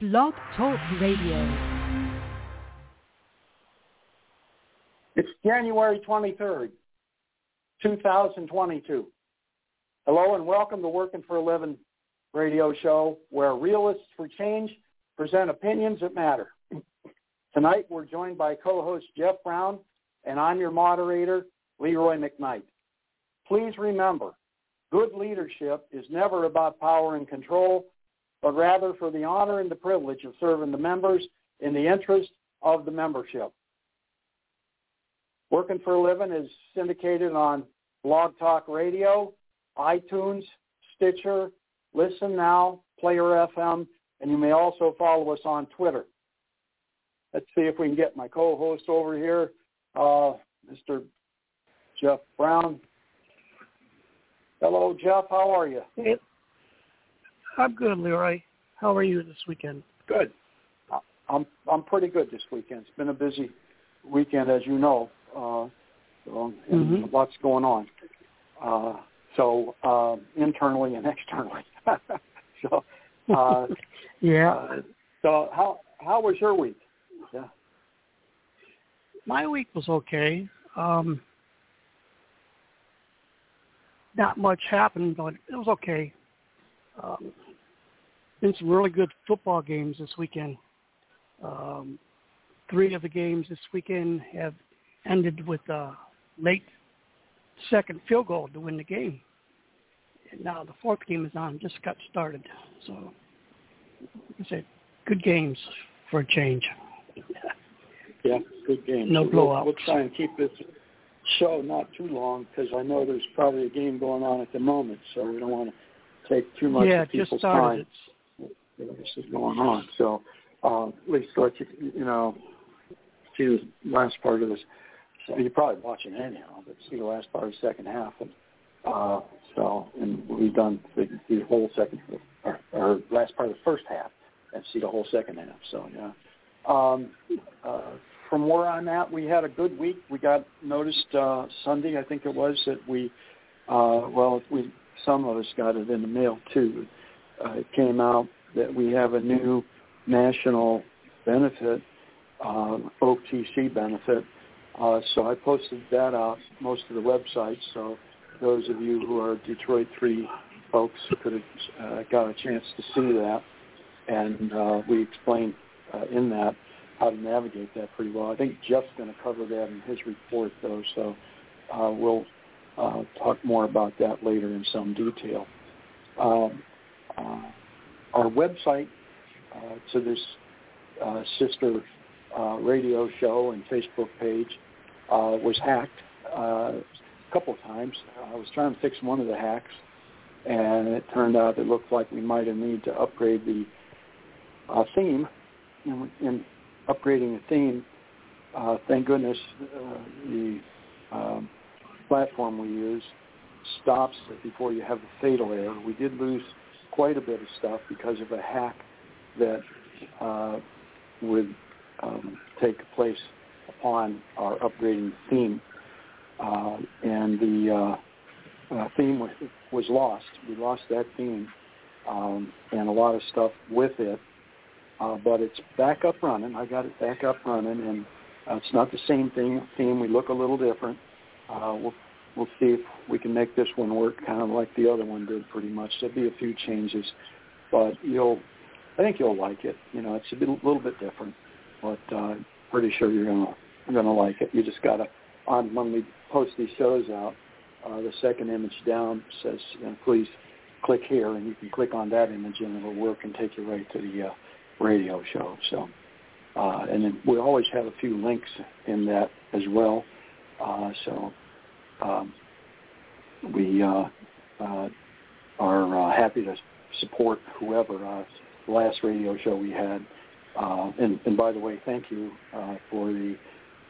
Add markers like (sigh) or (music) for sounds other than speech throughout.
Blog Talk Radio. It's January 23rd, 2022. Hello and welcome to Working for a Living radio show where realists for change present opinions that matter. Tonight we're joined by co-host Jeff Brown and I'm your moderator, Leroy McKnight. Please remember, good leadership is never about power and control, but rather for the honor and the privilege of serving the members in the interest of the membership. Working for a Living is syndicated on Blog Talk Radio, iTunes, Stitcher, Listen Now, Player FM, and you may also follow us on Twitter. Let's see if we can get my co-host over here, uh, Mr. Jeff Brown. Hello, Jeff. How are you? Hey, I'm good, Leroy. How are you this weekend? Good. I'm I'm pretty good this weekend. It's been a busy weekend, as you know. Uh, so Mhm. lots going on. Uh, so uh, internally and (laughs) externally. (laughs) so uh, (laughs) Yeah. uh, so how how was your week? Yeah. My week was okay. Um, not much happened, but it was okay. Um, been some really good football games this weekend. Um, three of the games this weekend have ended with a late second field goal to win the game. And now the fourth game is on, just got started. So, like I said, good games for a change. (laughs) Yeah, good game. No So we'll, blowouts. we'll try and keep this show not too long because I know there's probably a game going on at the moment, so we don't want to take too much yeah, of people's time. This is going on, so uh, at least let you you know see the last part of this. So you're probably watching anyhow, but see the last part of the second half, and uh, so and we've done the, the whole second or, or last part of the first half, and see the whole second half. So yeah. Um, uh, from where I'm at, we had a good week. We got noticed uh, Sunday, I think it was, that we, uh, well, we some of us got it in the mail too. Uh, it came out that we have a new national benefit, uh, OTC benefit. Uh, so I posted that out most of the websites. So those of you who are Detroit Three folks could have uh, got a chance to see that, and uh, we explained uh, in that how to navigate that pretty well. I think Jeff's going to cover that in his report, though, so uh, we'll uh, talk more about that later in some detail. Um, uh, our website uh, to this uh, sister uh, radio show and Facebook page uh, was hacked a couple of times. I was trying to fix one of the hacks, and it turned out it looked like we might have need to upgrade the theme. In, in upgrading the theme, thank goodness the um, platform we use stops before you have the fatal error. We did lose quite a bit of stuff because of a hack that uh, would um, take place upon our upgrading theme. Uh, and the uh, uh, theme was, was lost. We lost that theme um, and a lot of stuff with it. Uh, but it's back up running. I got it back up running, and uh, it's not the same thing. Theme. We look a little different. Uh, we'll we'll see if we can make this one work, kind of like the other one did, pretty much. There'll be a few changes, but you'll, I think you'll like it. You know, it's a bit, little bit different, but uh, pretty sure you're gonna you're gonna like it. You just gotta on when we post these shows out, uh, the second image down says, you know, please click here, and you can click on that image, and it'll work and take you right to the uh, radio show. So, uh, and then we always have a few links in that as well. Uh, so um, we uh, uh, are uh, happy to support whoever. Uh, the last radio show we had, uh, and, and by the way, thank you uh, for the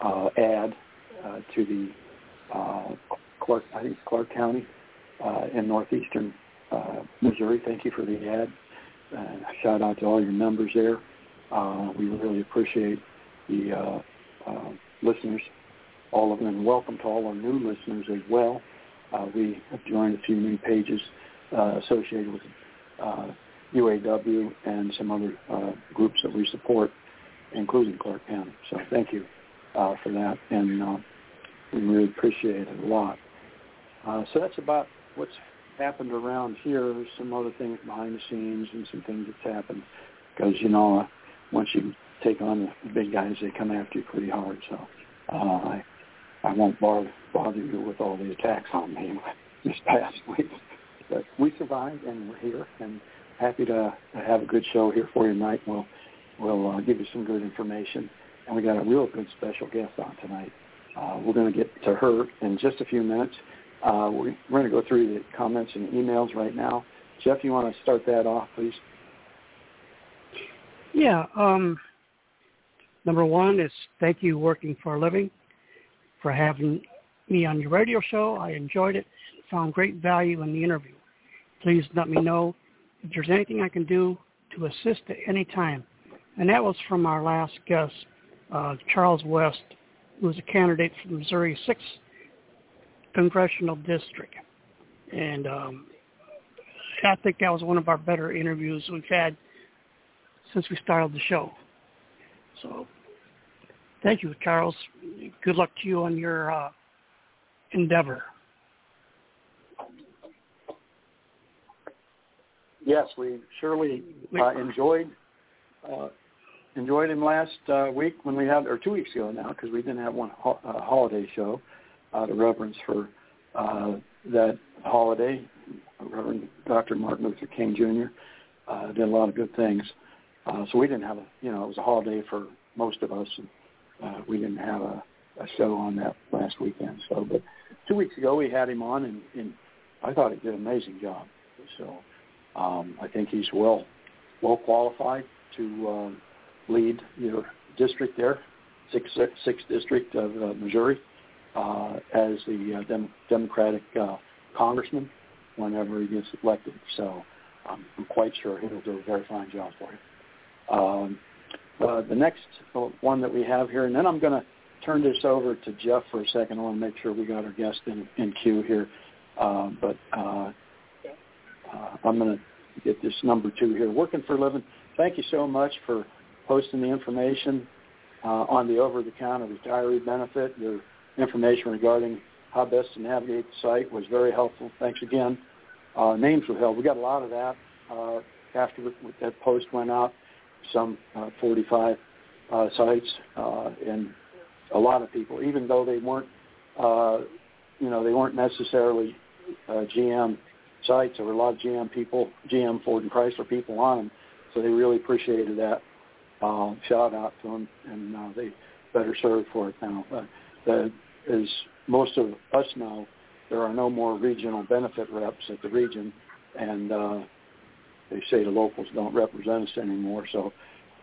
uh, ad uh, to the uh, Clark, I think Clark County uh, in northeastern uh, Missouri. Thank you for the ad. Uh, shout out to all your members there. Uh, we really appreciate the uh, uh, listeners, all of them, welcome to all our new listeners as well. Uh, we have joined a few new pages uh, associated with uh, UAW and some other uh, groups that we support, including Clark County. So thank you uh, for that, and uh, we really appreciate it a lot. Uh, so that's about what's happened around here. Some other things behind the scenes and some things that's happened because you know uh, once you take on the big guys, they come after you pretty hard. So uh, I I won't bother bother you with all the attacks on me (laughs) this past week. But we survived and we're here and happy to, have a good show here for you tonight. We'll we'll uh, give you some good information and we got a real good special guest on tonight. Uh, we're going to get to her in just a few minutes. Uh, we're, we're going to go through the comments and emails right now. Jeff, you want to start that off, please? Yeah. Um, number one is thank you, Working for a Living, for having me on your radio show. I enjoyed it, found great value in the interview. Please let me know if there's anything I can do to assist at any time. And that was from our last guest, uh, Charles West, who was a candidate from Missouri 6th Congressional District. And um, I think that was one of our better interviews we've had since we started the show. So thank you, Charles. Good luck to you on your uh, endeavor. Yes, we surely uh, enjoyed uh, enjoyed him last uh, week when we had, or two weeks ago now, because we didn't have one ho- uh, holiday show out of reverence for uh, that holiday. Reverend Dr. Martin Luther King Jr. Uh, did a lot of good things. Uh, so we didn't have a, you know, it was a holiday for most of us, and uh, we didn't have a, a show on that last weekend. So, but two weeks ago we had him on, and, and I thought he did an amazing job. So um, I think he's well well qualified to uh, lead your district there, sixth sixth district of uh, Missouri, uh, as the uh, dem- Democratic uh, congressman whenever he gets elected. So um, I'm quite sure he'll do a very fine job for you. Um, uh, the next one that we have here, and then I'm going to turn this over to Jeff for a second. I want to make sure we got our guest in, in queue here. Uh, but uh, uh, I'm going to get this number two here. Working for a living. Thank you so much for posting the information uh, on the over-the-counter retiree benefit. Your information regarding how best to navigate the site was very helpful. Thanks again. Uh, names were held. We got a lot of that uh, after that post went out. Some uh, 45 uh, sites uh, and a lot of people, even though they weren't, you know, they weren't necessarily GM sites. There were a lot of GM people, GM, Ford, and Chrysler people on them, so they really appreciated that. Uh, shout out to them, and they better served for it now. The, as most of us know, there are no more regional benefit reps at the region, and they say the locals don't represent us anymore. So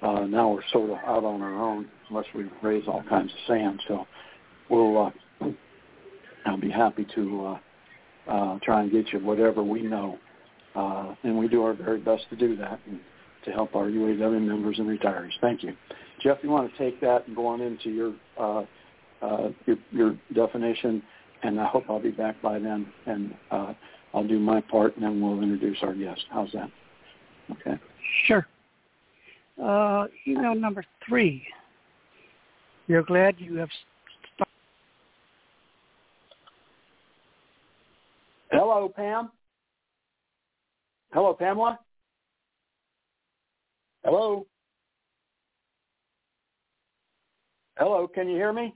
uh, now we're sort of out on our own, unless we raise all kinds of sand. So we'll uh, I'll be happy to uh, uh, try and get you whatever we know. Uh, and we do our very best to do that and to help our UAW members and retirees. Thank you. Jeff, you want to take that and go on into your, uh, uh, your, your definition, and I hope I'll be back by then, and uh, I'll do my part, and then we'll introduce our guest. How's that? Okay. Sure. Uh, email number three. You're glad you have Hello, Pam. Hello, Pamela. Hello. Hello, can you hear me?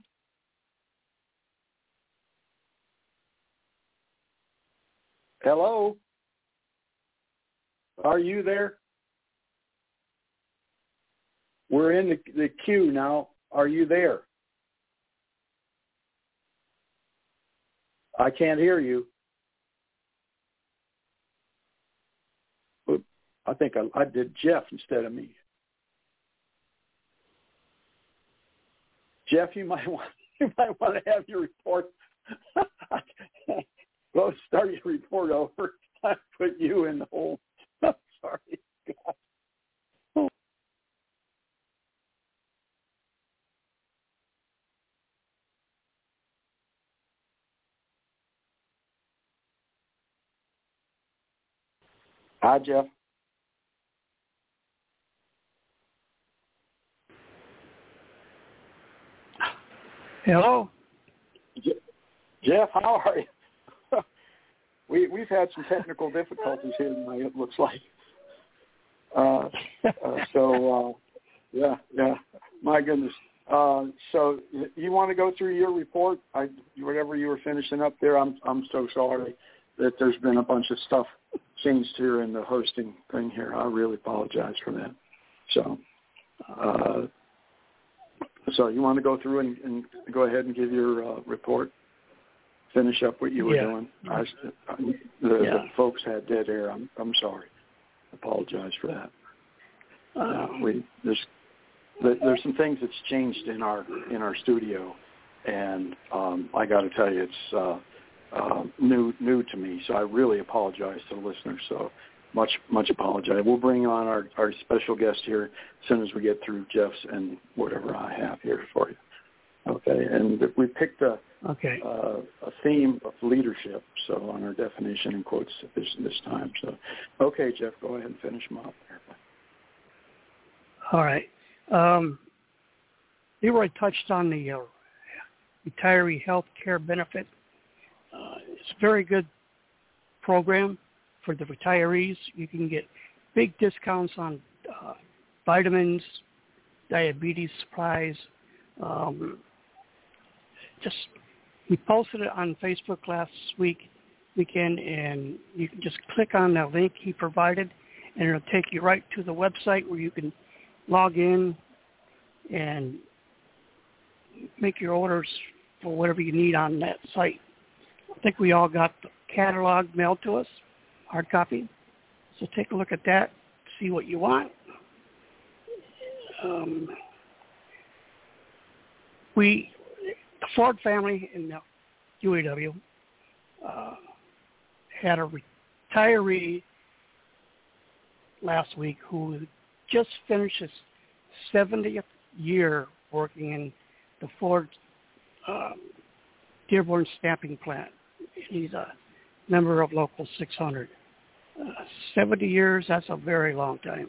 Hello. Are you there? We're in the, the queue now. Are you there? I can't hear you. I think I, I did Jeff instead of me. Jeff, you might (laughs) want you might want to have your report. (laughs) Go start your report over. (laughs) I put you in the hole sorry, (laughs) Hi, Jeff. Hello. Jeff, how are you? (laughs) we we've had some technical difficulties here tonight. It looks like. Uh, uh, so uh, yeah, yeah. My goodness. Uh, so you want to go through your report? I, whatever you were finishing up there. I'm I'm so sorry that there's been a bunch of stuff changed here in the hosting thing here. I really apologize for that. So, uh, so you want to go through and, and go ahead and give your uh, report? Finish up what you were Yeah. doing. I, I, the, Yeah. the folks had dead air. I'm I'm sorry. Apologize for that. Uh, we there's there- there's some things that's changed in our in our studio, and um, I got to tell you, it's uh, uh, new new to me. So I really apologize to the listeners. So much much apologize. We'll bring on our our special guest here as soon as we get through Jeff's and whatever I have here for you. Okay, and we picked a okay. uh, a theme of leadership. So on our definition and quotes this this time. So okay, Jeff, go ahead and finish them up. All right. Um, Leroy touched on the uh, retiree health care benefit. Uh, it's a very good program for the retirees. You can get big discounts on uh, vitamins, diabetes supplies. Um, just we posted it on Facebook last week weekend, and you can just click on the link he provided, and it'll take you right to the website where you can log in and make your orders for whatever you need on that site. I think we all got the catalog mailed to us, hard copy. So take a look at that, see what you want. Um, we, the Ford family in the UAW, uh, had a retiree last week who just finished his 70th year working in the Ford um, Dearborn stamping plant. He's a member of Local 600. Uh, 70 years, that's a very long time.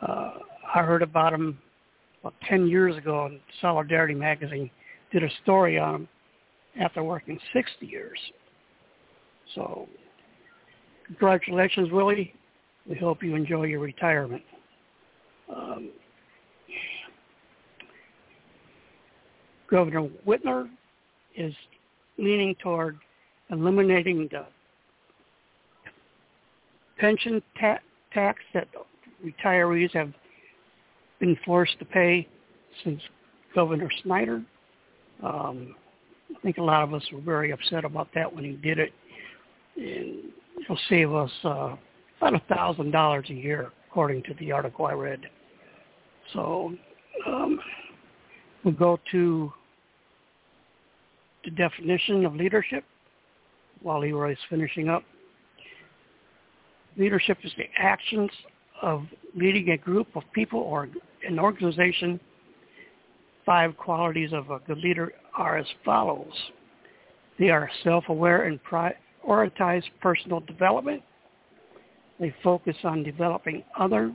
Uh, I heard about him about 10 years ago in Solidarity magazine, did a story on him after working 60 years. So congratulations, Willie. We hope you enjoy your retirement. Um, Governor Whitmer is leaning toward eliminating the pension ta- tax that retirees have been forced to pay since Governor Snyder. Um, I think a lot of us were very upset about that when he did it. And it'll save us uh, about a thousand dollars a year, according to the article I read. So um, we'll go to the definition of leadership while Leroy's finishing up. Leadership is the actions of leading a group of people or an organization. Five qualities of a good leader are as follows. They are self-aware and prioritize personal development. They focus on developing other.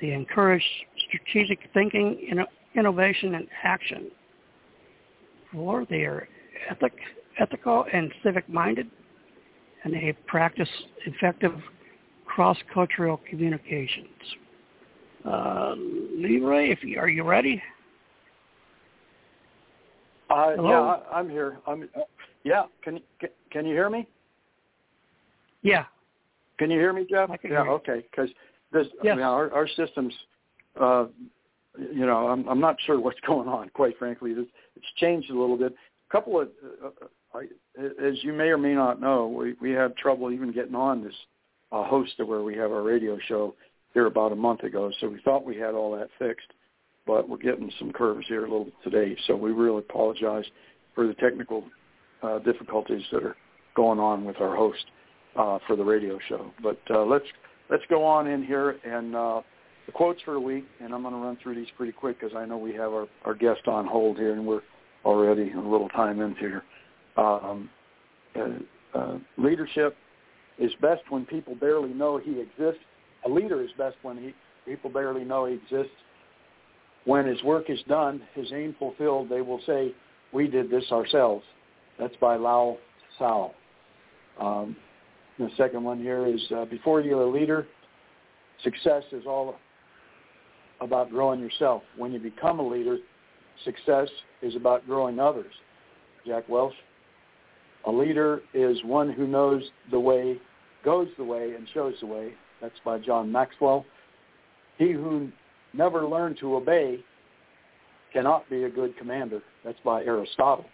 They encourage strategic thinking, innovation, and action. Four, they are ethic, ethical and civic-minded, and they practice effective cross-cultural communications. Uh, Leroy, if you, are you ready? Uh, Hello? yeah, I, I'm here. I'm. Uh, yeah, can, can can you hear me? Yeah. Can you hear me, Jeff? I can yeah, hear you. okay. Because this, mean, our, our systems, uh, you know, I'm I'm not sure what's (laughs) going on. Quite frankly, it's, it's changed a little bit. A couple of, uh, uh, I, as you may or may not know, we we had trouble even getting on this uh, host of where we have our radio show here about a month ago. So we thought we had all that fixed, but we're getting some curves here a little today. So we really apologize for the technical uh, difficulties that are going on with our host uh, for the radio show. But uh, let's let's go on in here and uh, the quotes for the week, and I'm going to run through these pretty quick because I know we have our, our guest on hold here, and we're already a little time into here. Um, uh, uh, leadership is best when people barely know he exists. A leader is best when he, people barely know he exists. When his work is done, his aim fulfilled, they will say, we did this ourselves. That's by Lao Tzu. Um, the second one here is uh, before you're a leader, success is all about growing yourself. When you become a leader, success is about growing others. Jack Welch. A leader is one who knows the way, goes the way, and shows the way. That's by John Maxwell. He who never learned to obey cannot be a good commander. That's by Aristotle.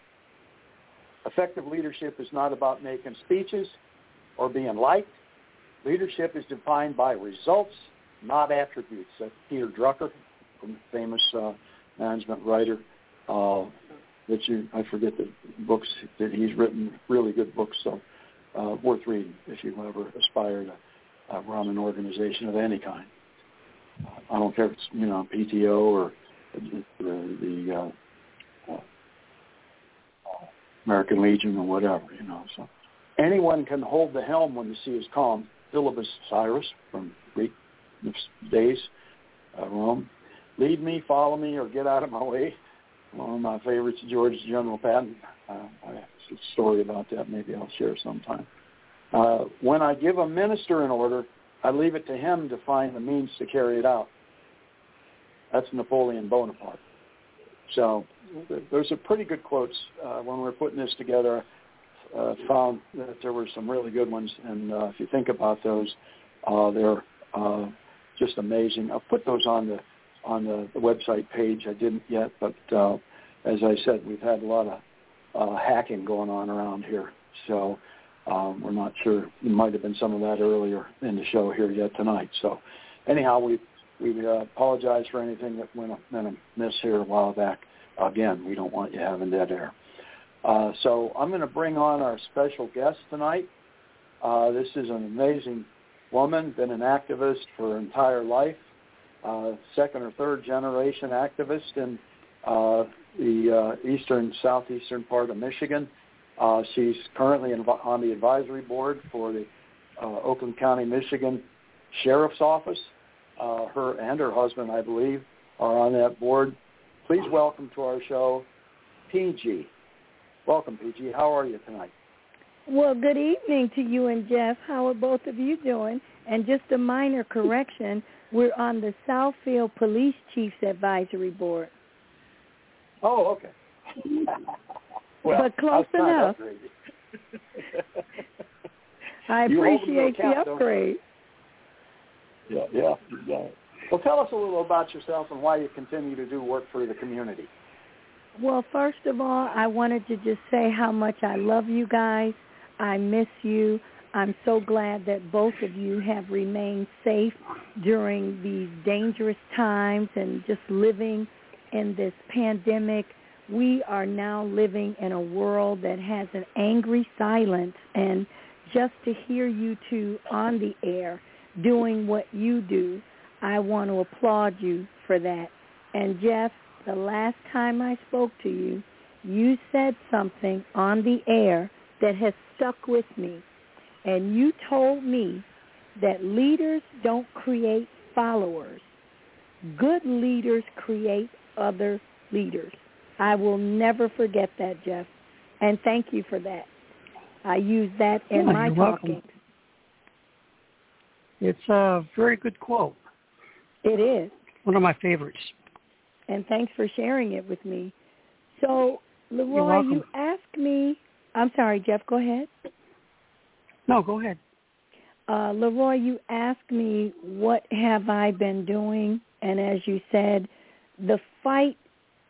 Effective leadership is not about making speeches or being liked. Leadership is defined by results, not attributes. That's Peter Drucker, famous uh, management writer. Uh, that you, I forget the books that he's written, really good books, so uh, worth reading if you ever aspire to uh, run an organization of any kind. I don't care if it's you know PTO or the, the uh, uh, American Legion or whatever, you know. So anyone can hold the helm when the sea is calm. Philebus Cyrus from Greek days, uh, Rome. Lead me, follow me, or get out of my way. One of my favorites, George General Patton. Uh, I have a story about that. Maybe I'll share sometime. Uh, when I give a minister an order, I leave it to him to find the means to carry it out. That's Napoleon Bonaparte. So there's some pretty good quotes uh, when we are putting this together. Uh, found that there were some really good ones, and uh, if you think about those, uh, they're uh, just amazing. I'll put those on the on the, the website page. I didn't yet, but uh, as I said, we've had a lot of uh, hacking going on around here, so um, we're not sure. There might have been some of that earlier in the show here yet tonight. So anyhow, we we uh, apologize for anything that went amiss here a while back. Again, we don't want you having dead air. Uh, so I'm going to bring on our special guest tonight. Uh, this is an amazing woman, been an activist for her entire life uh, second or third generation activist in uh, the uh, eastern, southeastern part of Michigan. Uh, she's currently inv- on the advisory board for the uh, Oakland County, Michigan Sheriff's Office. Uh, her and her husband, I believe, are on that board. Please welcome to our show, PG. Welcome, PG. How are you tonight? Well, good evening to you and Jeff. How are both of you doing? And just a minor correction, we're on the Southfield Police Chiefs Advisory Board. Oh, okay. (laughs) well, but close enough. I appreciate the upgrade. Yeah, yeah, yeah. Well, tell us a little about yourself and why you continue to do work for the community. Well, first of all, I wanted to just say how much I love you guys. I miss you. I'm so glad that both of you have remained safe during these dangerous times and just living in this pandemic. We are now living in a world that has an angry silence and just to hear you two on the air doing what you do, I want to applaud you for that. And Jeff, the last time I spoke to you, you said something on the air that has stuck with me and you told me that leaders don't create followers. Good leaders create other leaders. I will never forget that, Jeff. And thank you for that. I use that in oh, my talking. Welcome. It's a very good quote. It is. One of my favorites. And thanks for sharing it with me. So, Leroy, you asked me. I'm sorry, Jeff. Go ahead. No, go ahead. Uh, Leroy, you asked me what have I been doing, and as you said, the fight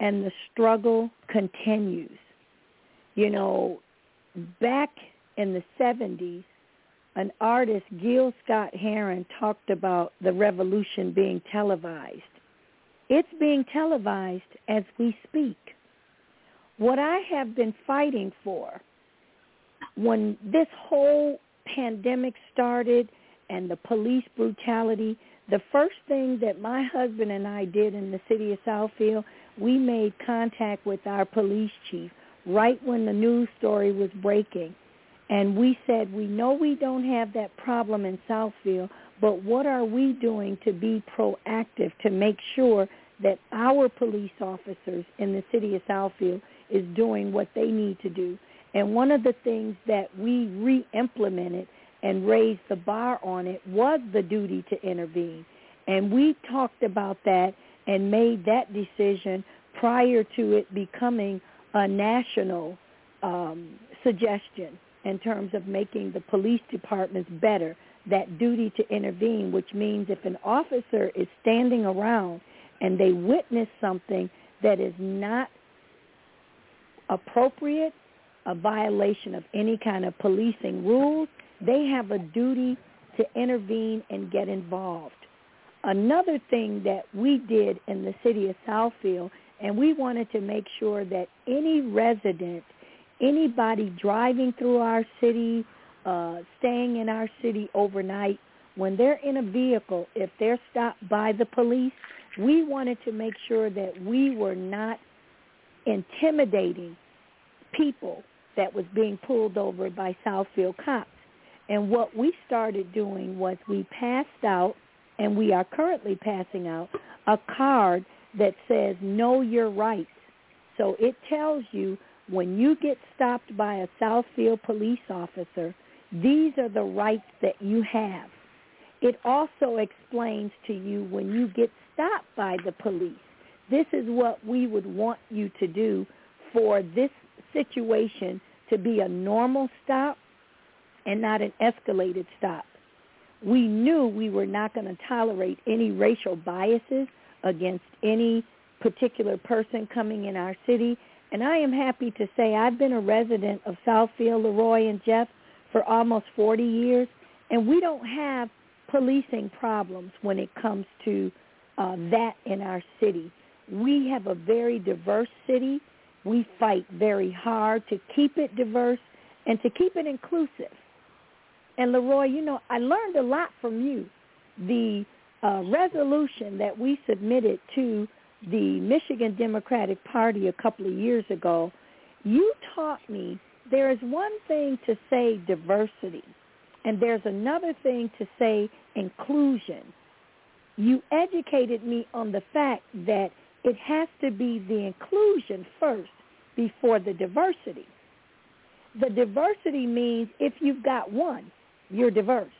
and the struggle continues. You know, back in the 70s, an artist, Gil Scott Heron, talked about the revolution being televised. It's being televised as we speak. What I have been fighting for when this whole pandemic started and the police brutality, the first thing that my husband and I did in the city of Southfield, we made contact with our police chief right when the news story was breaking. And we said, we know we don't have that problem in Southfield, but what are we doing to be proactive to make sure that our police officers in the city of Southfield is doing what they need to do. And one of the things that we re-implemented and raised the bar on it was the duty to intervene. And we talked about that and made that decision prior to it becoming a national um, suggestion in terms of making the police departments better, that duty to intervene, which means if an officer is standing around and they witness something that is not appropriate, a violation of any kind of policing rules, they have a duty to intervene and get involved. Another thing that we did in the city of Southfield, and we wanted to make sure that any resident, anybody driving through our city, uh, staying in our city overnight, when they're in a vehicle, if they're stopped by the police, we wanted to make sure that we were not intimidating people that was being pulled over by Southfield cops. And what we started doing was we passed out, and we are currently passing out, a card that says know your rights. So it tells you when you get stopped by a Southfield police officer, these are the rights that you have. It also explains to you when you get stopped by the police, this is what we would want you to do for this situation to be a normal stop and not an escalated stop. We knew we were not going to tolerate any racial biases against any particular person coming in our city. And I am happy to say I've been a resident of Southfield, Leroy, and Jeff for almost 40 years, and we don't have policing problems when it comes to uh, that in our city. We have a very diverse city. We fight very hard to keep it diverse and to keep it inclusive. And Leroy, you know, I learned a lot from you. The uh, resolution that we submitted to the Michigan Democratic Party a couple of years ago, you taught me there is one thing to say diversity, and there's another thing to say inclusion. You educated me on the fact that it has to be the inclusion first before the diversity. The diversity means if you've got one, you're diverse.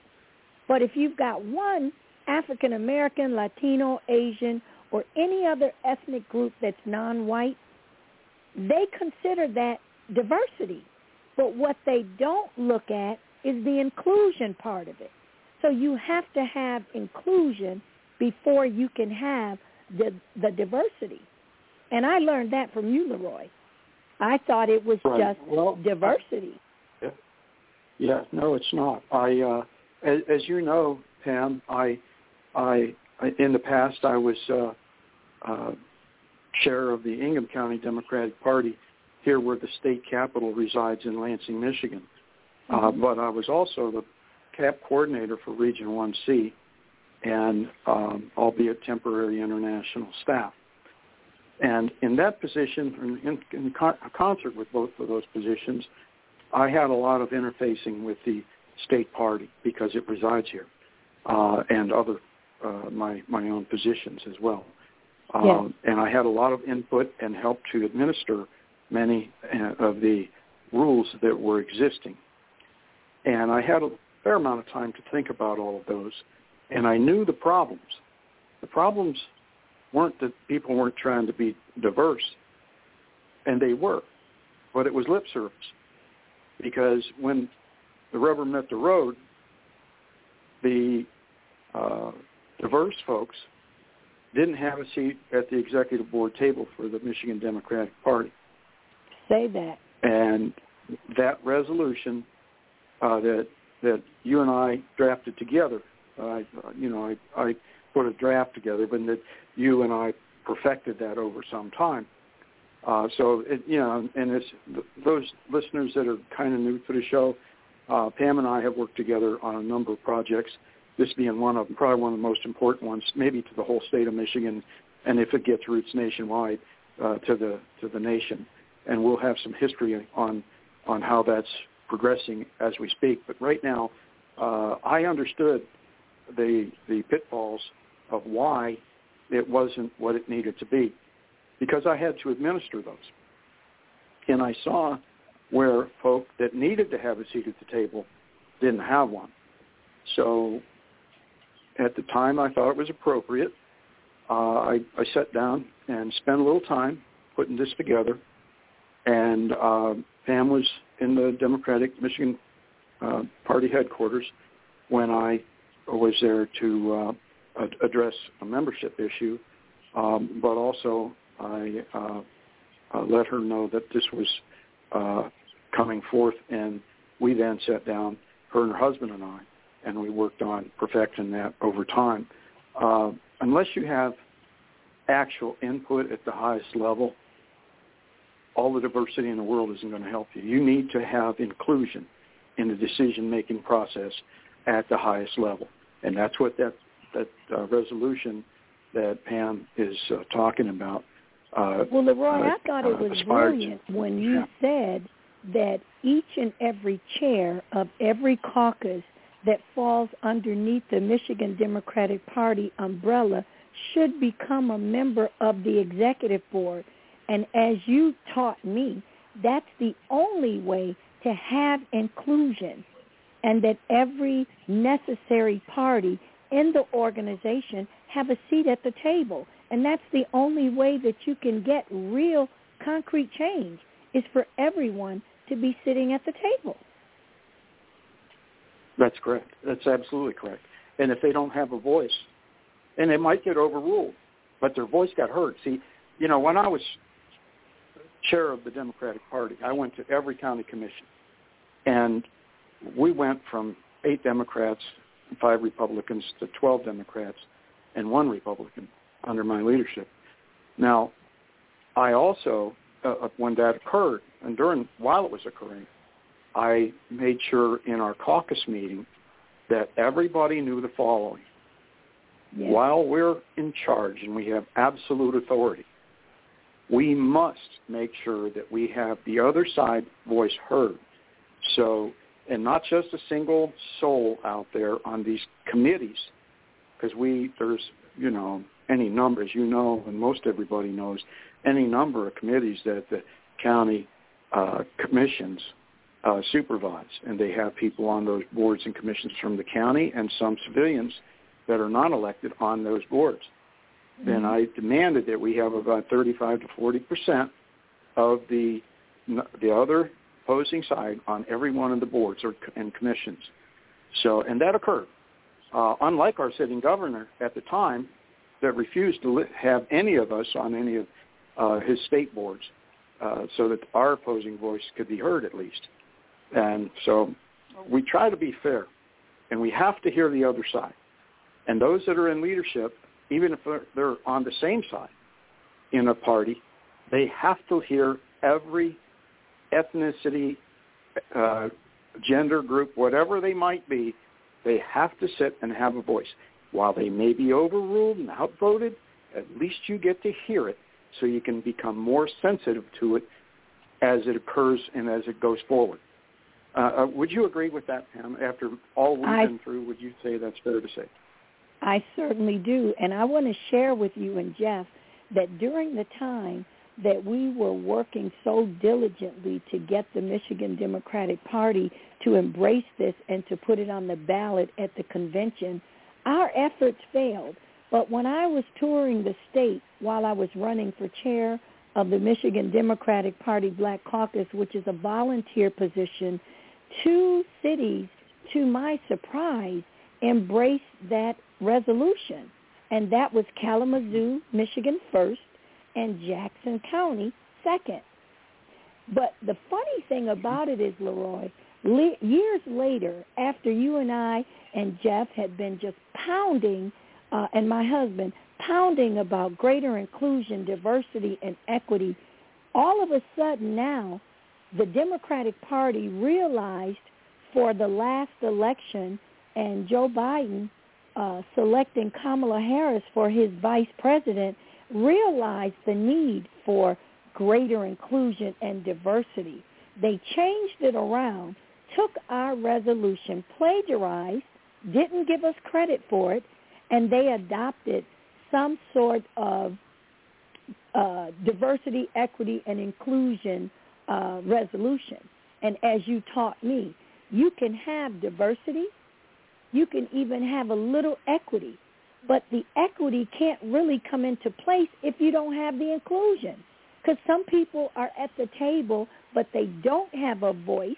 But if you've got one African American, Latino, Asian, or any other ethnic group that's non-white, they consider that diversity. But what they don't look at is the inclusion part of it. So you have to have inclusion before you can have the the diversity. And I learned that from you, Leroy. I thought it was right. just well, diversity. Yeah. no, it's not. I, uh, as, as you know, Pam, I, I, in the past, I was uh, uh, chair of the Ingham County Democratic Party here, where the state capital resides in Lansing, Michigan. Uh, mm-hmm. But I was also the CAP coordinator for Region 1C, and um, albeit temporary international staff. And in that position, in, in co- concert with both of those positions, I had a lot of interfacing with the state party because it resides here, uh, and other uh, my my own positions as well. Um, And I had a lot of input and help to administer many uh, of the rules that were existing. And I had a fair amount of time to think about all of those and I knew the problems. The problems weren't that people weren't trying to be diverse, and they were, but it was lip service. Because when the rubber met the road, the uh, diverse folks didn't have a seat at the executive board table for the Michigan Democratic Party. Say that. And that resolution uh, that that you and I drafted together I, you know, I, I put a draft together, but that you and I perfected that over some time. Uh, so, it, you know, and it's those listeners that are kind of new to the show, uh, Pam and I have worked together on a number of projects. This being one of them, probably one of the most important ones, maybe to the whole state of Michigan, and if it gets roots nationwide, uh, to the to the nation. And we'll have some history on on how that's progressing as we speak. But right now, uh, I understood the the pitfalls of why it wasn't what it needed to be because I had to administer those. And I saw where folk that needed to have a seat at the table didn't have one. So at the time I thought it was appropriate. Uh, I, I sat down and spent a little time putting this together. And uh, Pam was in the Democratic Michigan uh, Party headquarters when I was there to uh, address a membership issue, um, but also I uh, uh, let her know that this was uh, coming forth, and we then sat down, her and her husband and I, and we worked on perfecting that over time. Uh, unless you have actual input at the highest level, all the diversity in the world isn't going to help you. You need to have inclusion in the decision-making process at the highest level, and that's what that that uh, resolution that Pam is uh, talking about. Uh, well, Leroy, uh, I thought it uh, was brilliant when you Yeah. said that each and every chair of every caucus that falls underneath the Michigan Democratic Party umbrella should become a member of the executive board. And as you taught me, that's the only way to have inclusion and that every necessary party in the organization have a seat at the table. And that's the only way that you can get real concrete change is for everyone to be sitting at the table. That's correct. That's absolutely correct. And if they don't have a voice, and they might get overruled, but their voice got heard. See, you know, when I was chair of the Democratic Party, I went to every county commission, and we went from eight Democrats and five Republicans to 12 Democrats and one Republican under my leadership. Now, I also, uh, when that occurred, and during while it was occurring, I made sure in our caucus meeting that everybody knew the following. Yes. While we're in charge and we have absolute authority, we must make sure that we have the other side voice heard. So, and not just a single soul out there on these committees, because we, there's, you know, any number, as you know, and most everybody knows, any number of committees that the county uh, commissions uh, supervise, and they have people on those boards and commissions from the county and some civilians that are not elected on those boards. Then I demanded that we have about 35 to 40 percent of the the other opposing side on every one of the boards or and commissions. So, and that occurred. Uh, unlike our sitting governor at the time, that refused to have any of us on any of uh, his state boards, uh, so that our opposing voice could be heard at least. And so, we try to be fair, and we have to hear the other side. And those that are in leadership, even if they're, they're on the same side in a party, they have to hear every ethnicity, uh, gender group, whatever they might be, they have to sit and have a voice. While they may be overruled and outvoted, at least you get to hear it so you can become more sensitive to it as it occurs and as it goes forward. Uh, uh, would you agree with that, Pam? After all we've I- been through, would you say that's fair to say? I certainly do. And I want to share with you and Jeff that during the time that we were working so diligently to get the Michigan Democratic Party to embrace this and to put it on the ballot at the convention, our efforts failed. But when I was touring the state while I was running for chair of the Michigan Democratic Party Black Caucus, which is a volunteer position, two cities, to my surprise, embraced that resolution. And that was Kalamazoo, Michigan first, and Jackson County second. But the funny thing about it is, Leroy, le- years later, after you and I and Jeff had been just pounding, uh, and my husband, pounding about greater inclusion, diversity, and equity, all of a sudden now, the Democratic Party realized for the last election and Joe Biden uh, selecting Kamala Harris for his vice president realized the need for greater inclusion and diversity. They changed it around, took our resolution, plagiarized, didn't give us credit for it, and they adopted some sort of uh, diversity, equity, and inclusion uh, resolution. And as you taught me, you can have diversity, you can even have a little equity, but the equity can't really come into place if you don't have the inclusion. Because some people are at the table, but they don't have a voice.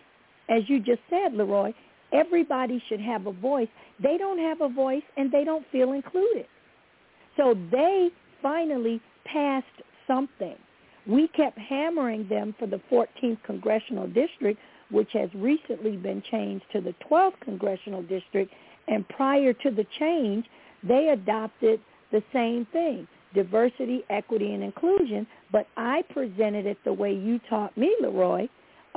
As you just said, Leroy, everybody should have a voice. They don't have a voice, and they don't feel included. So they finally passed something. We kept hammering them for the 14th congressional district, which has recently been changed to the 12th congressional district. And prior to the change, they adopted the same thing, diversity, equity, and inclusion. But I presented it the way you taught me, Leroy,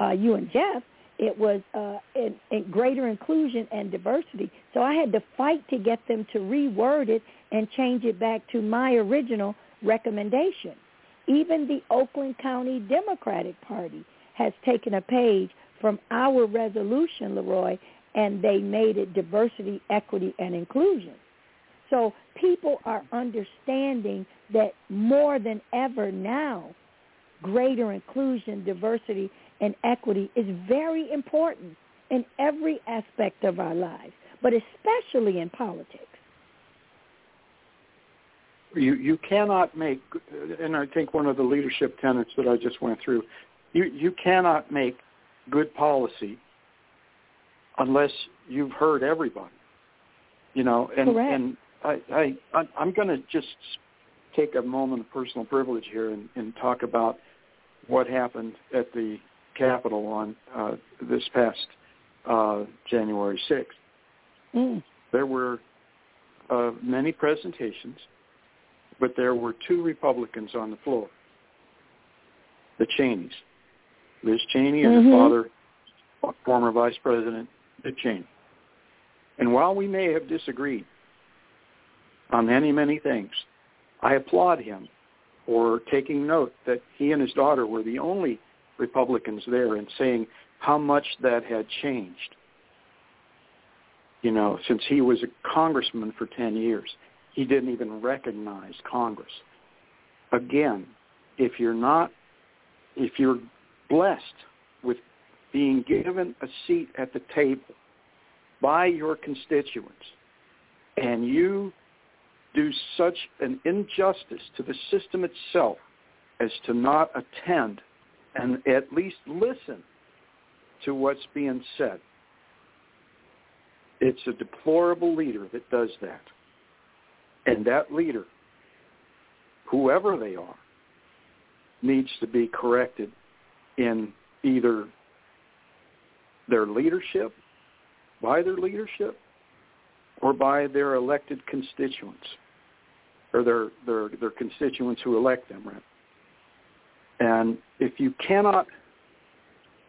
uh, you and Jeff. It was uh, in, in greater inclusion and diversity. So I had to fight to get them to reword it and change it back to my original recommendation. Even the Oakland County Democratic Party has taken a page from our resolution, Leroy, and they made it diversity, equity, and inclusion. So people are understanding that more than ever now, greater inclusion, diversity, and equity is very important in every aspect of our lives, but especially in politics. You you cannot make, and I think one of the leadership tenets that I just went through, you you cannot make good policy unless you've heard everybody. You know, and Correct. and I I I'm going to just take a moment of personal privilege here and, and talk about what happened at the Capitol on uh, this past uh, January 6th. Mm. There were uh, many presentations, but there were two Republicans on the floor, the Cheneys, Liz Cheney and Mhm. her father, former Vice President Dick Cheney. And while we may have disagreed on many, many things, I applaud him for taking note that he and his daughter were the only Republicans there and saying how much that had changed. You know, since he was a congressman for 10 years, he didn't even recognize Congress. Again, if you're not, if you're blessed with being given a seat at the table by your constituents and you do such an injustice to the system itself as to not attend and at least listen to what's being said. It's a deplorable leader that does that. And that leader, whoever they are, needs to be corrected in either their leadership, by their leadership, or by their elected constituents, or their, their, their constituents who elect them, right? And if you cannot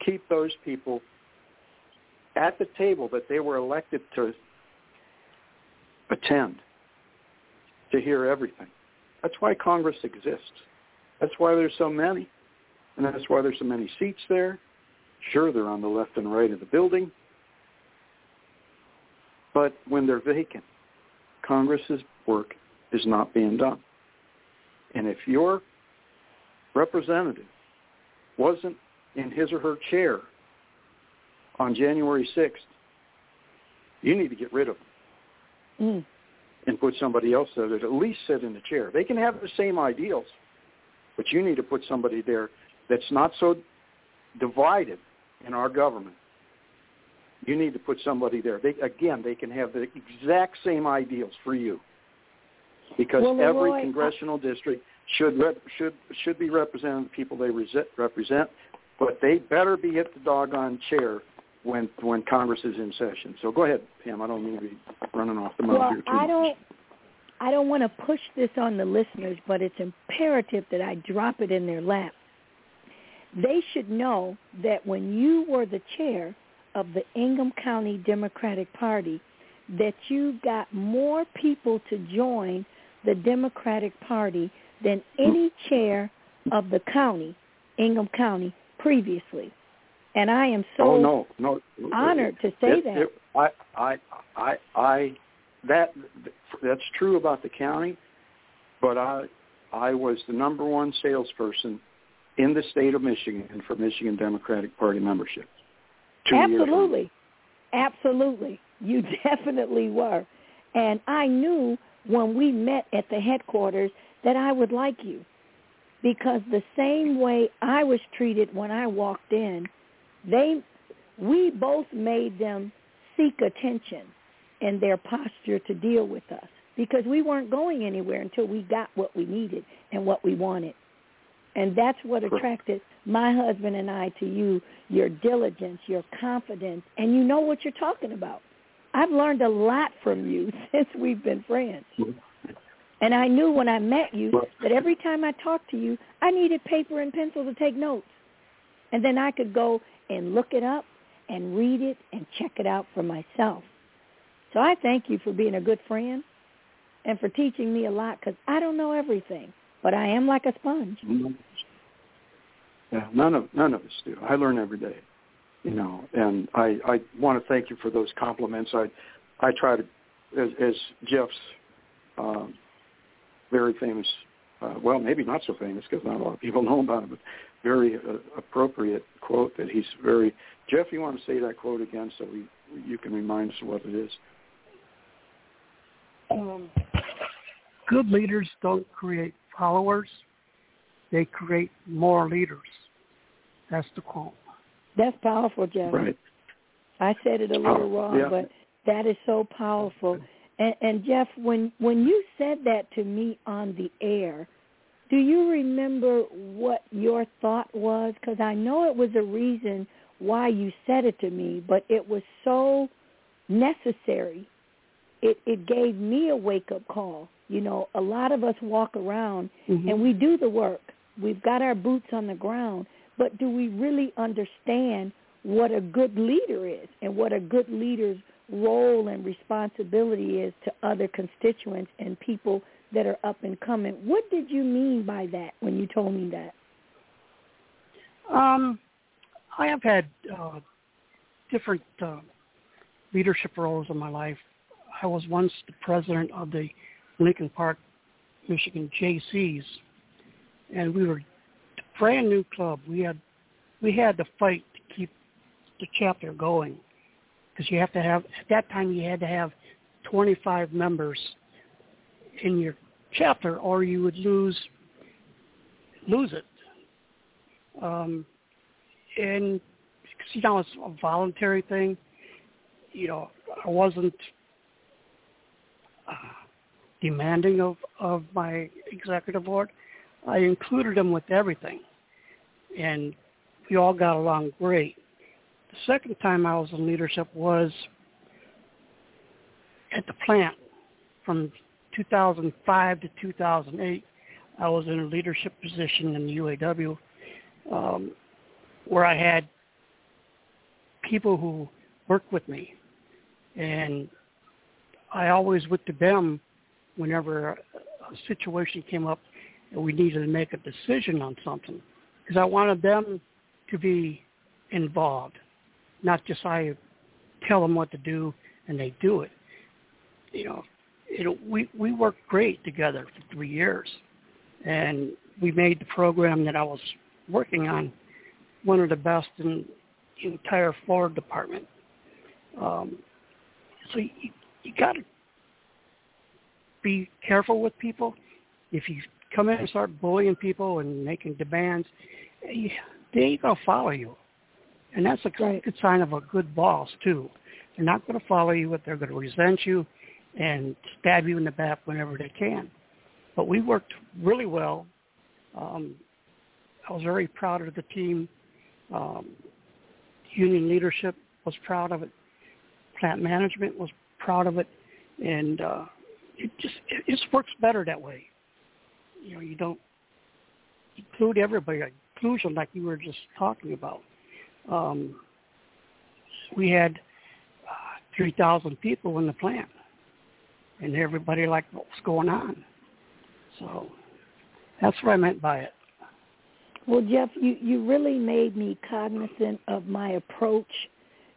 keep those people at the table that they were elected to attend, to hear everything, that's why Congress exists. That's why there's so many. And that's why there's so many seats there. Sure, they're on the left and right of the building. But when they're vacant, Congress's work is not being done. And if your representative wasn't in his or her chair on January 6th, you need to get rid of them Mm. and put somebody else there that at least sit in the chair. They can have the same ideals, but you need to put somebody there that's not so divided in our government. You need to put somebody there. They, again, they can have the exact same ideals for you, because Well, every Leroy, I- congressional district should rep, should should be representing the people they rese- represent, but they better be at the doggone chair when when Congress is in session. So go ahead, Pam. I don't mean to be running off the mouth Well, here too I much. don't I don't want to push this on the listeners, but it's imperative that I drop it in their lap. They should know that when you were the chair of the Ingham County Democratic Party, that you got more people to join the Democratic Party than any chair of the county, Ingham County, previously. And I am so oh no, no. honored to say It- that. it- I, I, I, I, that that's true about the county, but I I was the number one salesperson in the state of Michigan for Michigan Democratic Party membership. Absolutely. Absolutely. You (laughs) definitely were. And I knew when we met at the headquarters that I would like you because the same way I was treated when I walked in, they we both made them seek attention in their posture to deal with us because we weren't going anywhere until we got what we needed and what we wanted. And that's what attracted my husband and I to you, your diligence, your confidence, and you know what you're talking about. I've learned a lot from you (laughs) since we've been friends. And I knew when I met you that every time I talked to you, I needed paper and pencil to take notes. And then I could go and look it up and read it and check it out for myself. So I thank you for being a good friend and for teaching me a lot because I don't know everything, but I am like a sponge. Yeah, none of none of us do. I learn every day, you know, and I I want to thank you for those compliments. I I try to, as, as Jeff's um, very famous, uh, well, maybe not so famous because not a lot of people (laughs) know about it, but very uh, appropriate quote that he's very. Jeff, you want to say that quote again so we you can remind us what it is? Um, good leaders don't create followers; they create more leaders. That's the quote. That's powerful, Jeff. Right. I said it a little Oh, wrong, yeah. but that is so powerful. And, and Jeff, when when you said that to me on the air, do you remember what your thought was? Because I know it was a reason why you said it to me, but it was so necessary. It it gave me a wake up call. You know, a lot of us walk around Mhm. and we do the work. We've got our boots on the ground, but do we really understand what a good leader is and what a good leader's role and responsibility is to other constituents and people that are up and coming? What did you mean by that when you told me that? Um, I have had uh, different uh, leadership roles in my life. I was once the president of the Lincoln Park, Michigan Jaycees, and we were a brand new club. We had we had to fight to keep the chapter going because you have to have at that time you had to have 25 members in your chapter or you would lose lose it. Um, and you know it's a voluntary thing. You know, I wasn't uh, demanding of of my executive board. I included them with everything, and we all got along great. The second time I was in leadership was at the plant from 2005 to 2008. I was in a leadership position in the UAW um, where I had people who worked with me, and I always went to them whenever a situation came up and we needed to make a decision on something, because I wanted them to be involved, not just I tell them what to do and they do it. You know, it, we we worked great together for three years, and we made the program that I was working on one of the best in the entire Florida department. Um, so you, you got to be careful with people. If you come in and start bullying people and making demands, they ain't gonna follow you, and that's a good sign of a good boss too. They're not going to follow you, but they're going to resent you and stab you in the back whenever they can. But we worked really well. Um, I was very proud of the team. Um, union leadership was proud of it. Plant management was proud of it, and uh, it just it just works better that way. You know, you don't include everybody. Inclusion, like you were just talking about. Um, we had uh, 3,000 people in the plant, and everybody liked what was going on. So that's what I meant by it. Well, Jeff, you, you really made me cognizant of my approach.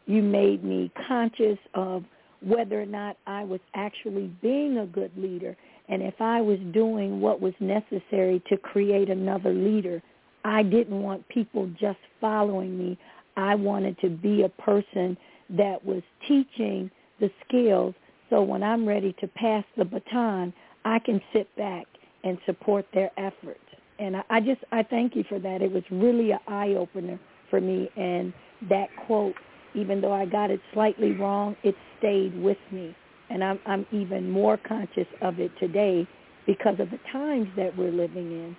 You made me conscious of whether or not I was actually being a good leader. And if I was doing what was necessary to create another leader, I didn't want people just following me. I wanted to be a person that was teaching the skills so when I'm ready to pass the baton, I can sit back and support their efforts. And I, I just I thank you for that. It was really an eye opener for me and that quote, even though I got it slightly wrong, it stayed with me. And I'm I'm even more conscious of it today because of the times that we're living in.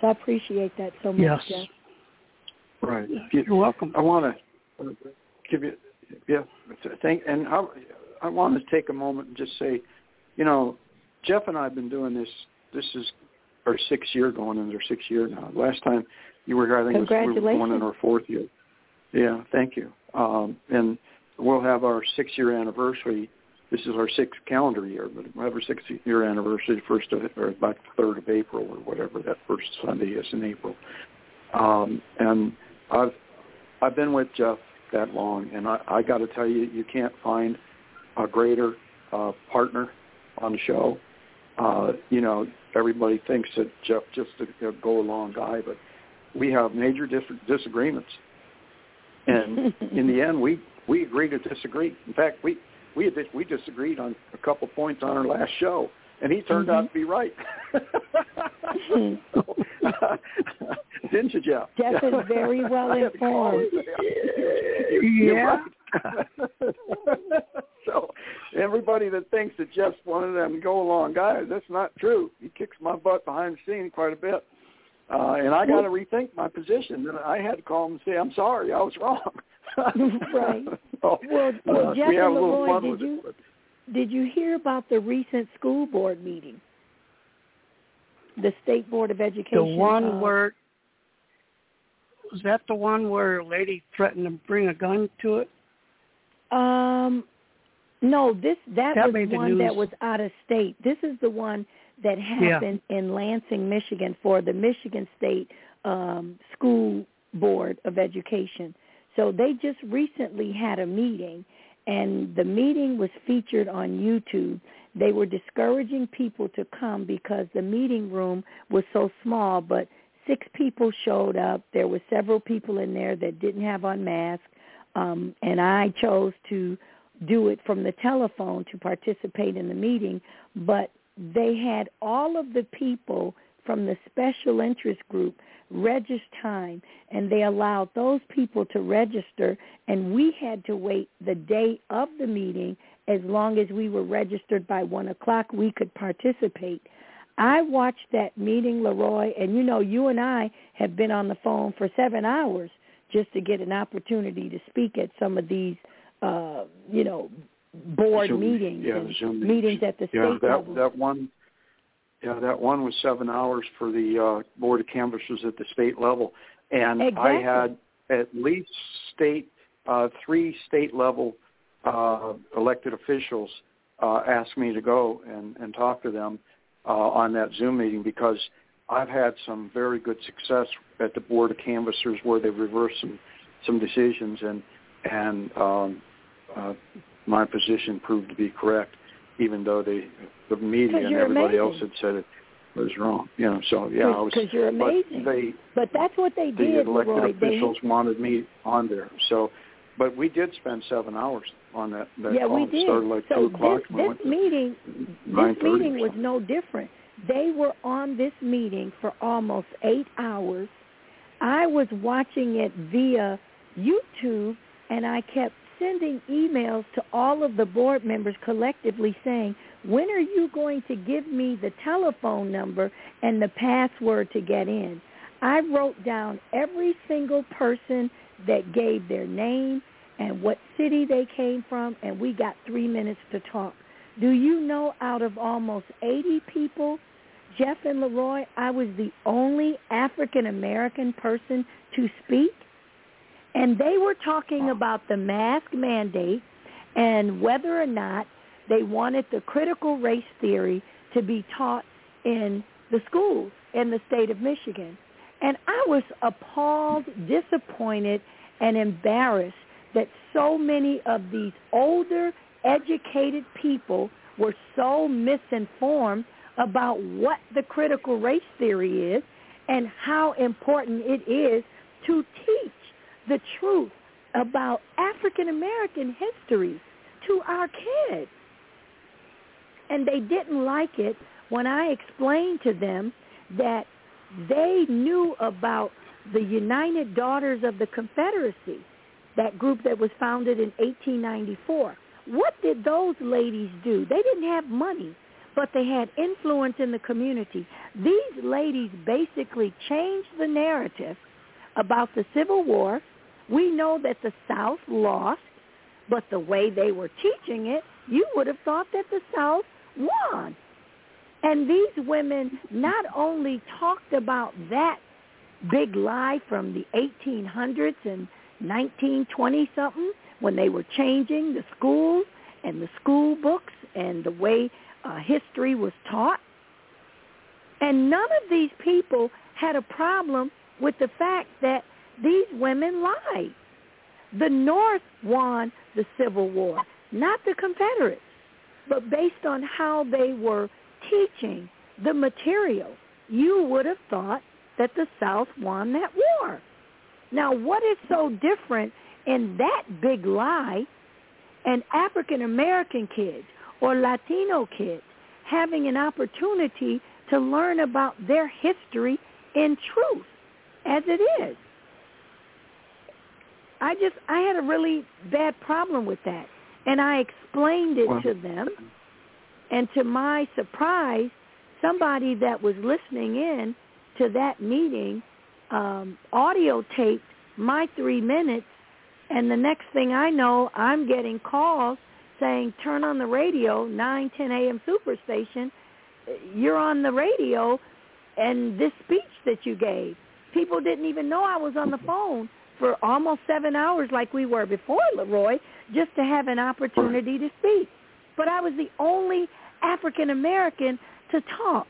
So I appreciate that so much, yes. Jeff. Right. You're welcome. I want to give you, yeah, thank, and I, I want to take a moment and just say, you know, Jeff and I have been doing this. This is our sixth year going into our sixth year now. Last time you were here, I think was, we were going in our fourth year. Yeah, thank you. Um, and we'll have our six-year anniversary. This is our sixth calendar year, but we'll have our six-year anniversary first of or about the third of April or whatever that first Sunday is in April. Um, and I've I've been with Jeff that long, and I, I got to tell you, you can't find a greater uh, partner on the show. Uh, you know, everybody thinks that Jeff just a, a go along guy, but we have major dis- disagreements, and (laughs) in the end, we we agree to disagree. In fact, we we we disagreed on a couple points on our last show, and he turned mm-hmm. out to be right. (laughs) (laughs) so, didn't you, Jeff? Jeff is very (laughs) well informed. Yeah. (laughs) so everybody that thinks that Jeff's one of them go along guys, that's not true. He kicks my butt behind the scenes quite a bit. Uh, and I got to rethink my position. And I had to call him and say, "I'm sorry, I was wrong." (laughs) right. so, well, well, uh, Jeff we and a Leroy, did you it. did you hear about the recent school board meeting? The State Board of Education. The one uh, where was that the one where a lady threatened to bring a gun to it? Um, no, this that, That was one that was out of state. This is the one that happened in Lansing, Michigan, for the Michigan State um, School Board of Education. So they just recently had a meeting, and the meeting was featured on YouTube. They were discouraging people to come because the meeting room was so small, but six people showed up. There were several people in there that didn't have on masks, um, and I chose to do it from the telephone to participate in the meeting, but they had all of the people from the special interest group register time and they allowed those people to register and we had to wait the day of the meeting as long as we were registered by one o'clock we could participate i watched that meeting leroy and you know you and i have been on the phone for seven hours just to get an opportunity to speak at some of these uh you know board Zoom- meetings yeah, and Zoom meetings at the Yeah, state that level that one. Yeah, that one was seven hours for the uh, board of canvassers at the state level, and Exactly. I had at least state uh, three state level uh, elected officials uh, ask me to go and, and talk to them uh, on that Zoom meeting because I've had some very good success at the board of canvassers where they've reversed some some decisions and and um, uh, my position proved to be correct, even though they the media and everybody amazing. else had said it was wrong. You know, so yeah, I was. because you're but amazing They but that's what they the did elected leroy they officials wanted me on there. So, but we did spend seven hours on that. that yeah, call. we It did. started like so two o'clock. this we this to meeting, this meeting was no different. They were on this meeting for almost eight hours. I was watching it via YouTube, and I kept sending emails to all of the board members collectively saying, when are you going to give me the telephone number and the password to get in? I wrote down every single person that gave their name and what city they came from, and we got three minutes to talk. Do you know out of almost 80 people, Jeff and Leroy, I was the only African American person to speak? And they were talking about the mask mandate and whether or not they wanted the critical race theory to be taught in the schools in the state of Michigan. And I was appalled, disappointed, and embarrassed that so many of these older, educated people were so misinformed about what the critical race theory is and how important it is to teach the truth about African American history to our kids. And they didn't like it when I explained to them that they knew about the United Daughters of the Confederacy, that group that was founded in 1894. What did those ladies do? They didn't have money, but they had influence in the community. These ladies basically changed the narrative about the Civil War. We know that the South lost, but the way they were teaching it, you would have thought that the South won. And these women not only talked about that big lie from the 1800s and 1920 something when they were changing the schools and the school books and the way uh, history was taught. And none of these people had a problem with the fact that these women lied. The North won the Civil War, not the Confederates, but based on how they were teaching the material, you would have thought that the South won that war. Now, what is so different in that big lie and African American kids or Latino kids having an opportunity to learn about their history in truth as it is? I just I had a really bad problem with that. And I explained it Well, to them. And to my surprise, somebody that was listening in to that meeting um, audio taped my three minutes. And the next thing I know, I'm getting calls saying, turn on the radio, 9, 10 a.m. superstation. You're on the radio and this speech that you gave. People didn't even know I was on the phone for almost seven hours like we were before, Leroy, just to have an opportunity to speak. But I was the only African American to talk.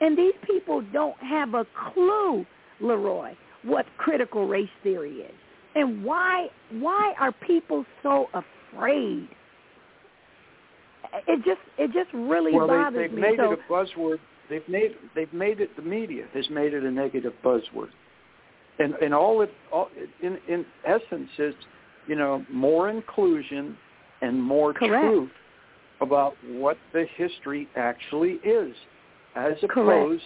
And these people don't have a clue, Leroy, what critical race theory is. And why why are people so afraid? It just it just really well, bothers they, they've me. made so, it a buzzword. They've made they've made it. The media has made it a negative buzzword, and and all it all, in in essence is, you know, more inclusion and more Correct. truth about what the history actually is, as Correct. opposed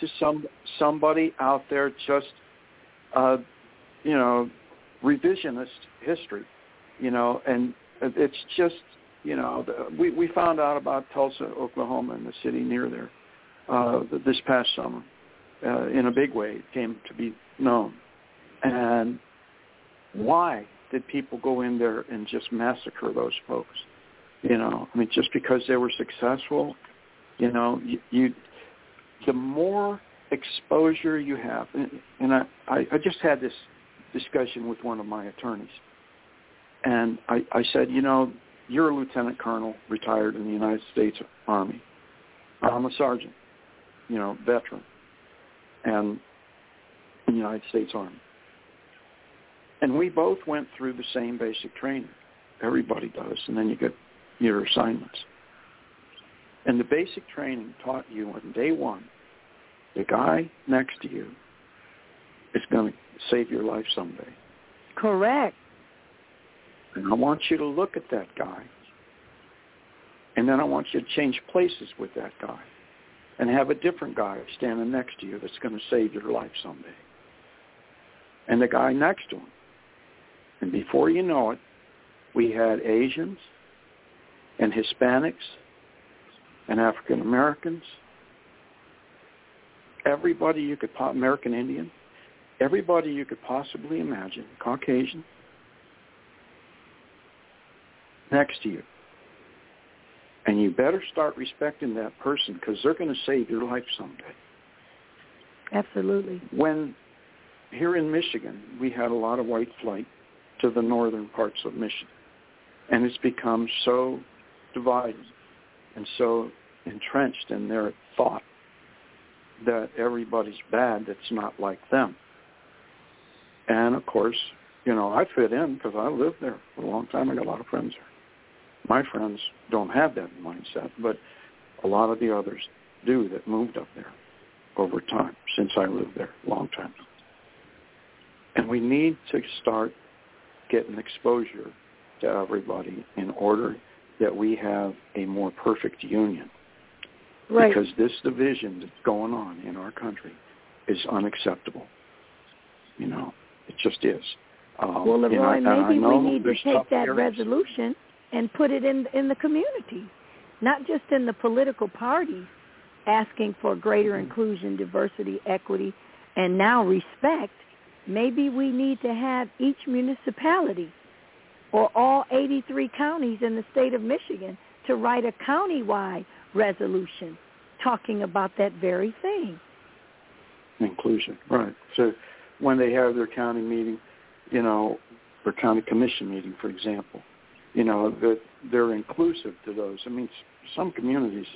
to some somebody out there just, uh, you know, revisionist history, you know, and it's just you know, we we found out about Tulsa, Oklahoma, and the city near there uh, this past summer. Uh, in a big way, it came to be known. And why did people go in there and just massacre those folks? You know, I mean, just because they were successful, you know, you, you the more exposure you have, and, and I, I, I just had this discussion with one of my attorneys, and I, I said, you know, you're a lieutenant colonel, retired in the United States Army. I'm a sergeant, you know, veteran, and in the United States Army. And we both went through the same basic training. Everybody does, and then you get your assignments. And the basic training taught you on day one, the guy next to you is going to save your life someday. correct. And I want you to look at that guy. And then I want you to change places with that guy and have a different guy standing next to you that's going to save your life someday. And the guy next to him. And before you know it, we had Asians and Hispanics and African Americans, everybody you could, American Indian, everybody you could possibly imagine, Caucasian, next to you. And you better start respecting that person because they're going to save your life someday. Absolutely. When here in Michigan, we had a lot of white flight to the northern parts of Michigan. And it's become so divided and so entrenched in their thought that everybody's bad that's not like them. And of course, you know, I fit in because I lived there for a long time. I got a lot of friends there. My friends don't have that mindset, but a lot of the others do that moved up there over time since I lived there a long time. And we need to start getting exposure to everybody in order that we have a more perfect union. Right. Because this division that's going on in our country is unacceptable. You know, it just is. Um, well, Leroy, and I maybe we need to take that areas. resolution and put it in in the community, not just in the political parties, asking for greater Mm-hmm. inclusion, diversity, equity, and now respect. Maybe we need to have each municipality or all 83 counties in the state of Michigan to write a county-wide resolution talking about that very thing. inclusion, right? So when they have their county meeting, you know, their county commission meeting, for example, you know, that they're inclusive to those. I mean, some communities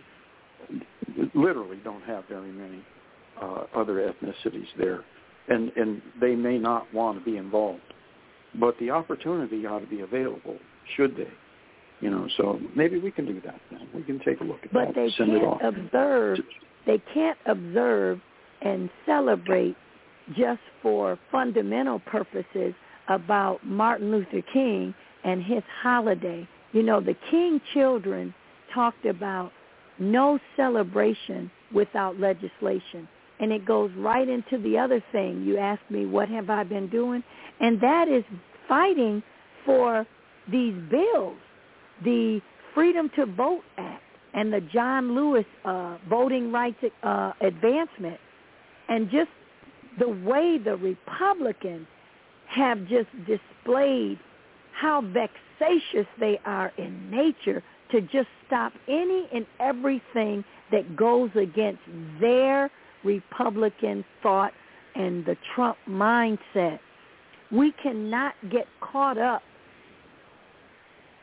literally don't have very many uh, other ethnicities there, and and they may not want to be involved, but the opportunity ought to be available should they. You know, so maybe we can do that. Then we can take a look at But that. they it off. can't observe. They can't observe and celebrate just for fundamental purposes about Martin Luther King and his holiday. You know, the King children talked about no celebration without legislation. And it goes right into the other thing. You asked me, what have I been doing? And that is fighting for these bills, the Freedom to Vote Act and the John Lewis uh, Voting Rights uh, Advancement. And just the way the Republicans have just displayed how vexatious they are in nature to just stop any and everything that goes against their Republican thought and the Trump mindset. We cannot get caught up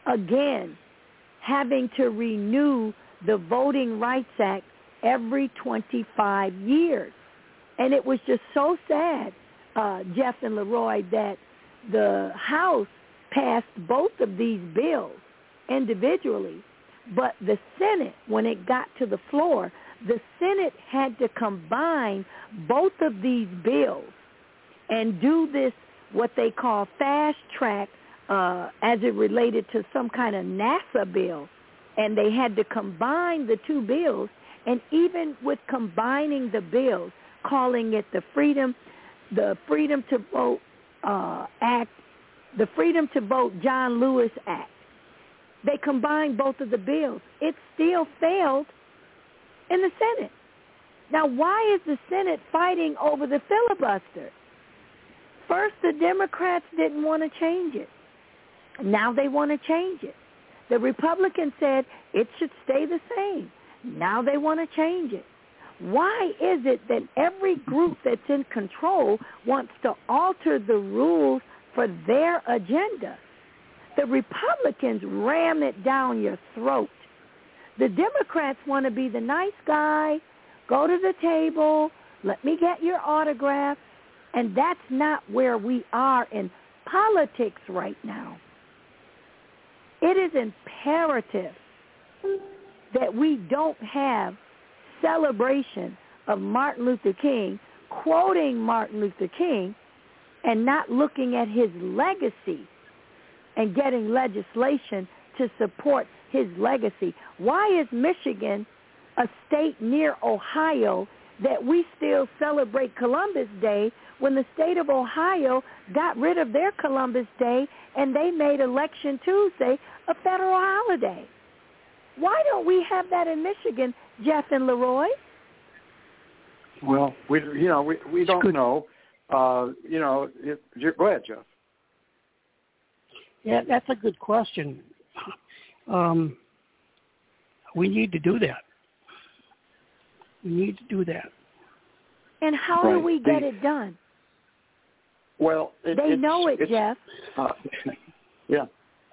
again having to renew the Voting Rights Act every 25 years. And it was just so sad, uh, Jeff and Leroy, that the House passed both of these bills individually, but the Senate, when it got to the floor, the Senate had to combine both of these bills and do this, what they call fast track, uh, as it related to some kind of NASA bill. And they had to combine the two bills, and even with combining the bills, calling it the Freedom, the Freedom to Vote uh, Act, the Freedom to Vote John Lewis Act. They combined both of the bills. It still failed in the Senate. Now, why is the Senate fighting over the filibuster? First, the Democrats didn't want to change it. Now they want to change it. The Republicans said it should stay the same. Now they want to change it. Why is it that every group that's in control wants to alter the rules for their agenda? The Republicans ram it down your throat. The Democrats want to be the nice guy, go to the table, let me get your autograph, and that's not where we are in politics right now. It is imperative that we don't have celebration of Martin Luther King, quoting Martin Luther King, and not looking at his legacy and getting legislation to support his legacy. Why is Michigan a state near Ohio that we still celebrate Columbus Day when the state of Ohio got rid of their Columbus Day and they made Election Tuesday a federal holiday? Why don't we have that in Michigan, Jeff and Leroy? Well, we you know we we don't know. Uh, you know, it, go ahead, Jeff. Yeah, that's a good question. Um, we need to do that. We need to do that. And how do we get The- it done? Well, it, They it's, know it, it's, Jeff. Uh, (laughs) yeah,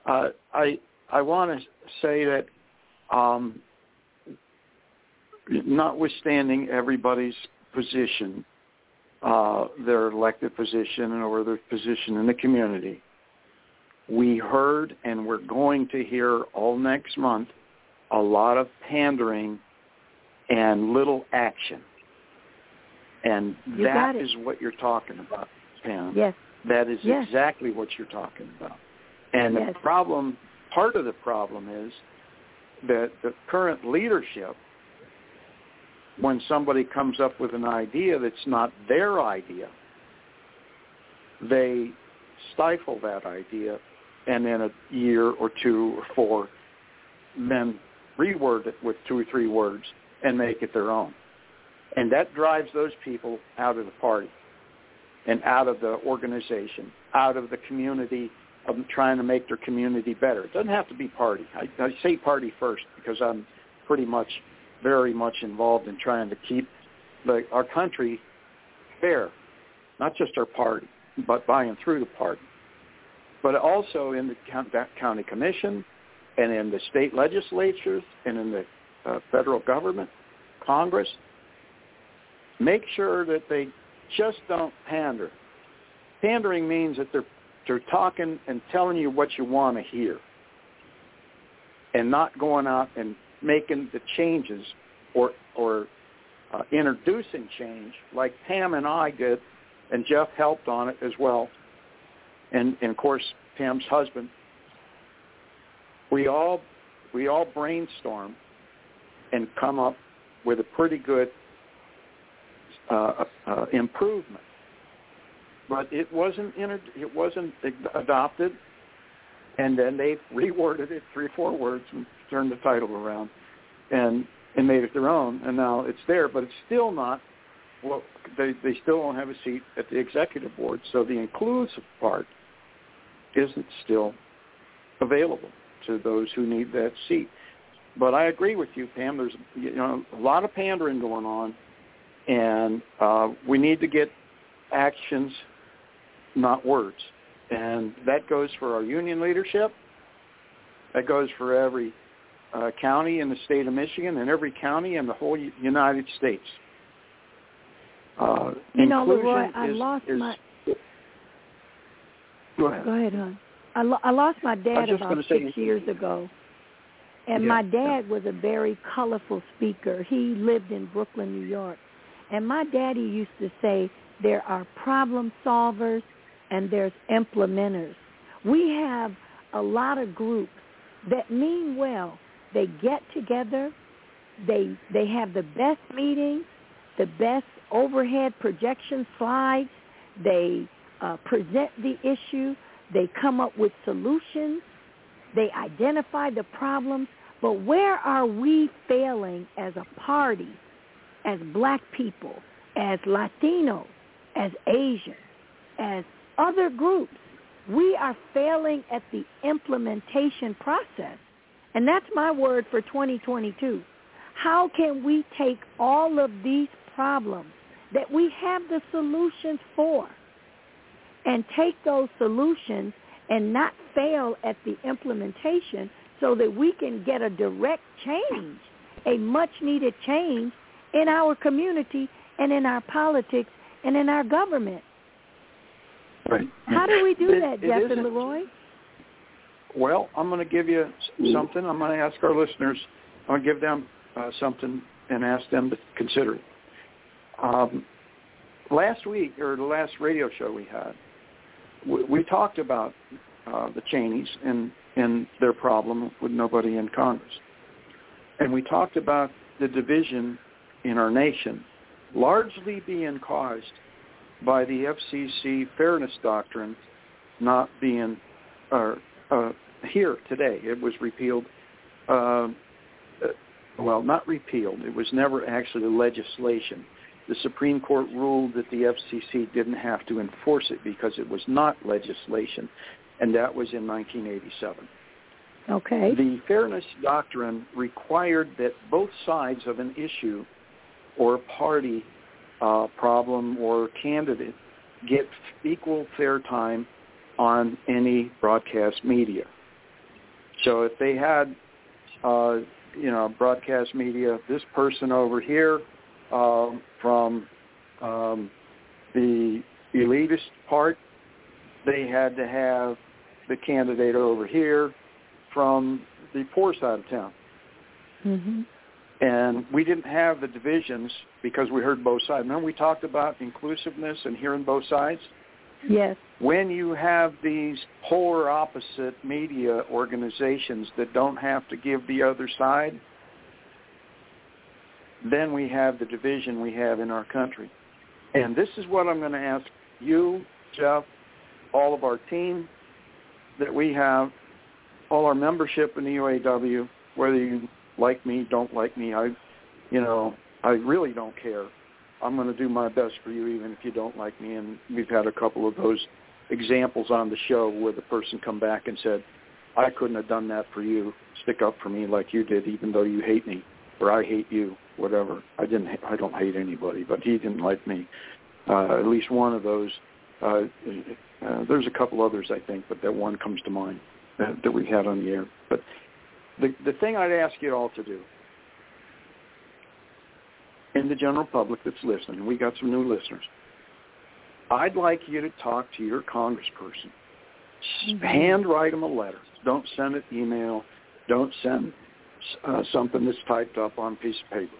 uh, I I want to say that, um, notwithstanding everybody's position, uh, their elected position or their position in the community, we heard and we're going to hear all next month a lot of pandering and little action. And You that is what you're talking about, Pam. Yes. That is Yes. exactly what you're talking about. And Yes. the problem, part of the problem is that the current leadership, when somebody comes up with an idea that's not their idea, they stifle that idea and in a year or two or four then reword it with two or three words and make it their own. And that drives those people out of the party and out of the organization, out of the community of trying to make their community better. It doesn't have to be party. I, I say party first because I'm pretty much, very much involved in trying to keep the, our country fair, not just our party, but by and through the party, but also in the county commission and in the state legislatures and in the uh, federal government, Congress. Make sure that they just don't pander. Pandering means that they're they're talking and telling you what you want to hear, and not going out and making the changes or or uh, introducing change like Pam and I did, and Jeff helped on it as well, and, and of course Pam's husband. We all we all brainstorm and come up with a pretty good uh, uh, improvement. But it wasn't inter- it wasn't adopted, and then they reworded it three or four words and turned the title around, and and made it their own. And now it's there, but it's still not. Well, they they still don't have a seat at the executive board, so the inclusive part isn't still available to those who need that seat. But I agree with you, Pam. There's you know a lot of pandering going on, and uh, we need to get actions, not words. And that goes for our union leadership. That goes for every uh, county in the state of Michigan and every county in the whole U- United States. Uh, You know, Leroy, I is- lost is- my. Go ahead. Go ahead, hon. I, lo- I lost my dad about gonna say- six years ago, and Yeah, my dad was a very colorful speaker. He lived in Brooklyn, New York, and my daddy used to say there are problem solvers and there's implementers. We have a lot of groups that mean well. They get together, they they have the best meetings, the best overhead projection slides. They uh, present the issue. They come up with solutions. They identify the problems. But where are we failing as a party, as black people, as Latinos, as Asians, as other groups? We are failing at the implementation process. And that's my word for 2022. How can we take all of these problems that we have the solutions for and take those solutions and not fail at the implementation so that we can get a direct change, a much needed change in our community and in our politics and in our government. Right. How do we do It- that, Jeff and Leroy? Well, I'm going to give you something. I'm going to ask our listeners. I'm going to give them uh, something and ask them to consider it. Um, last week, or the last radio show we had, we, talked about uh, the Cheneys and, and their problem with nobody in Congress. And we talked about the division in our nation largely being caused by the FCC fairness doctrine not being uh, uh, here today. It was repealed. Uh, well, not repealed. It was never actually legislation. The Supreme Court ruled that the FCC didn't have to enforce it because it was not legislation, and that was in 1987. Okay. The fairness doctrine required that both sides of an issue or party uh, problem or candidate get equal fair time on any broadcast media. So if they had, uh, you know, broadcast media, this person over here um, from um, the elitist part, they had to have the candidate over here from the poor side of town. Mm-hmm. And we didn't have the divisions because we heard both sides. Remember we talked about inclusiveness and hearing both sides? Yes. When you have these polar opposite media organizations that don't have to give the other side, then we have the division we have in our country. And this is what I'm going to ask you, Jeff, all of our team that we have, all our membership in the UAW, whether you like me, don't like me, I, you know, I really don't care. I'm going to do my best for you even if you don't like me. And we've had a couple of those examples on the show where the person come back and said, I couldn't have done that for you. Stick up for me like you did, even though you hate me, or I hate you, whatever. I didn't. I don't hate anybody, but he didn't like me. Uh, at least one of those. Uh, uh, there's a couple others, I think, but that one comes to mind that, that we had on the air. But the the thing I'd ask you all to do in the general public that's listening, we got some new listeners. I'd like you to talk to your congressperson. Mm-hmm. Handwrite them a letter. Don't send it email. Don't send uh, something that's typed up on a piece of paper.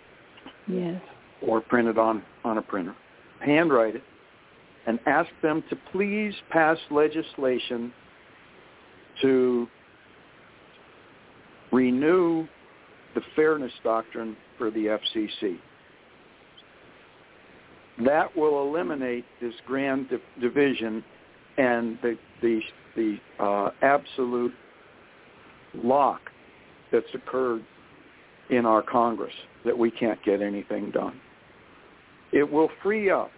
Yes. Or printed on, on a printer. Handwrite it and ask them to please pass legislation to renew the fairness doctrine for the FCC. That will eliminate this grand division and the the the uh, absolute lock that's occurred in our Congress that we can't get anything done. It will free up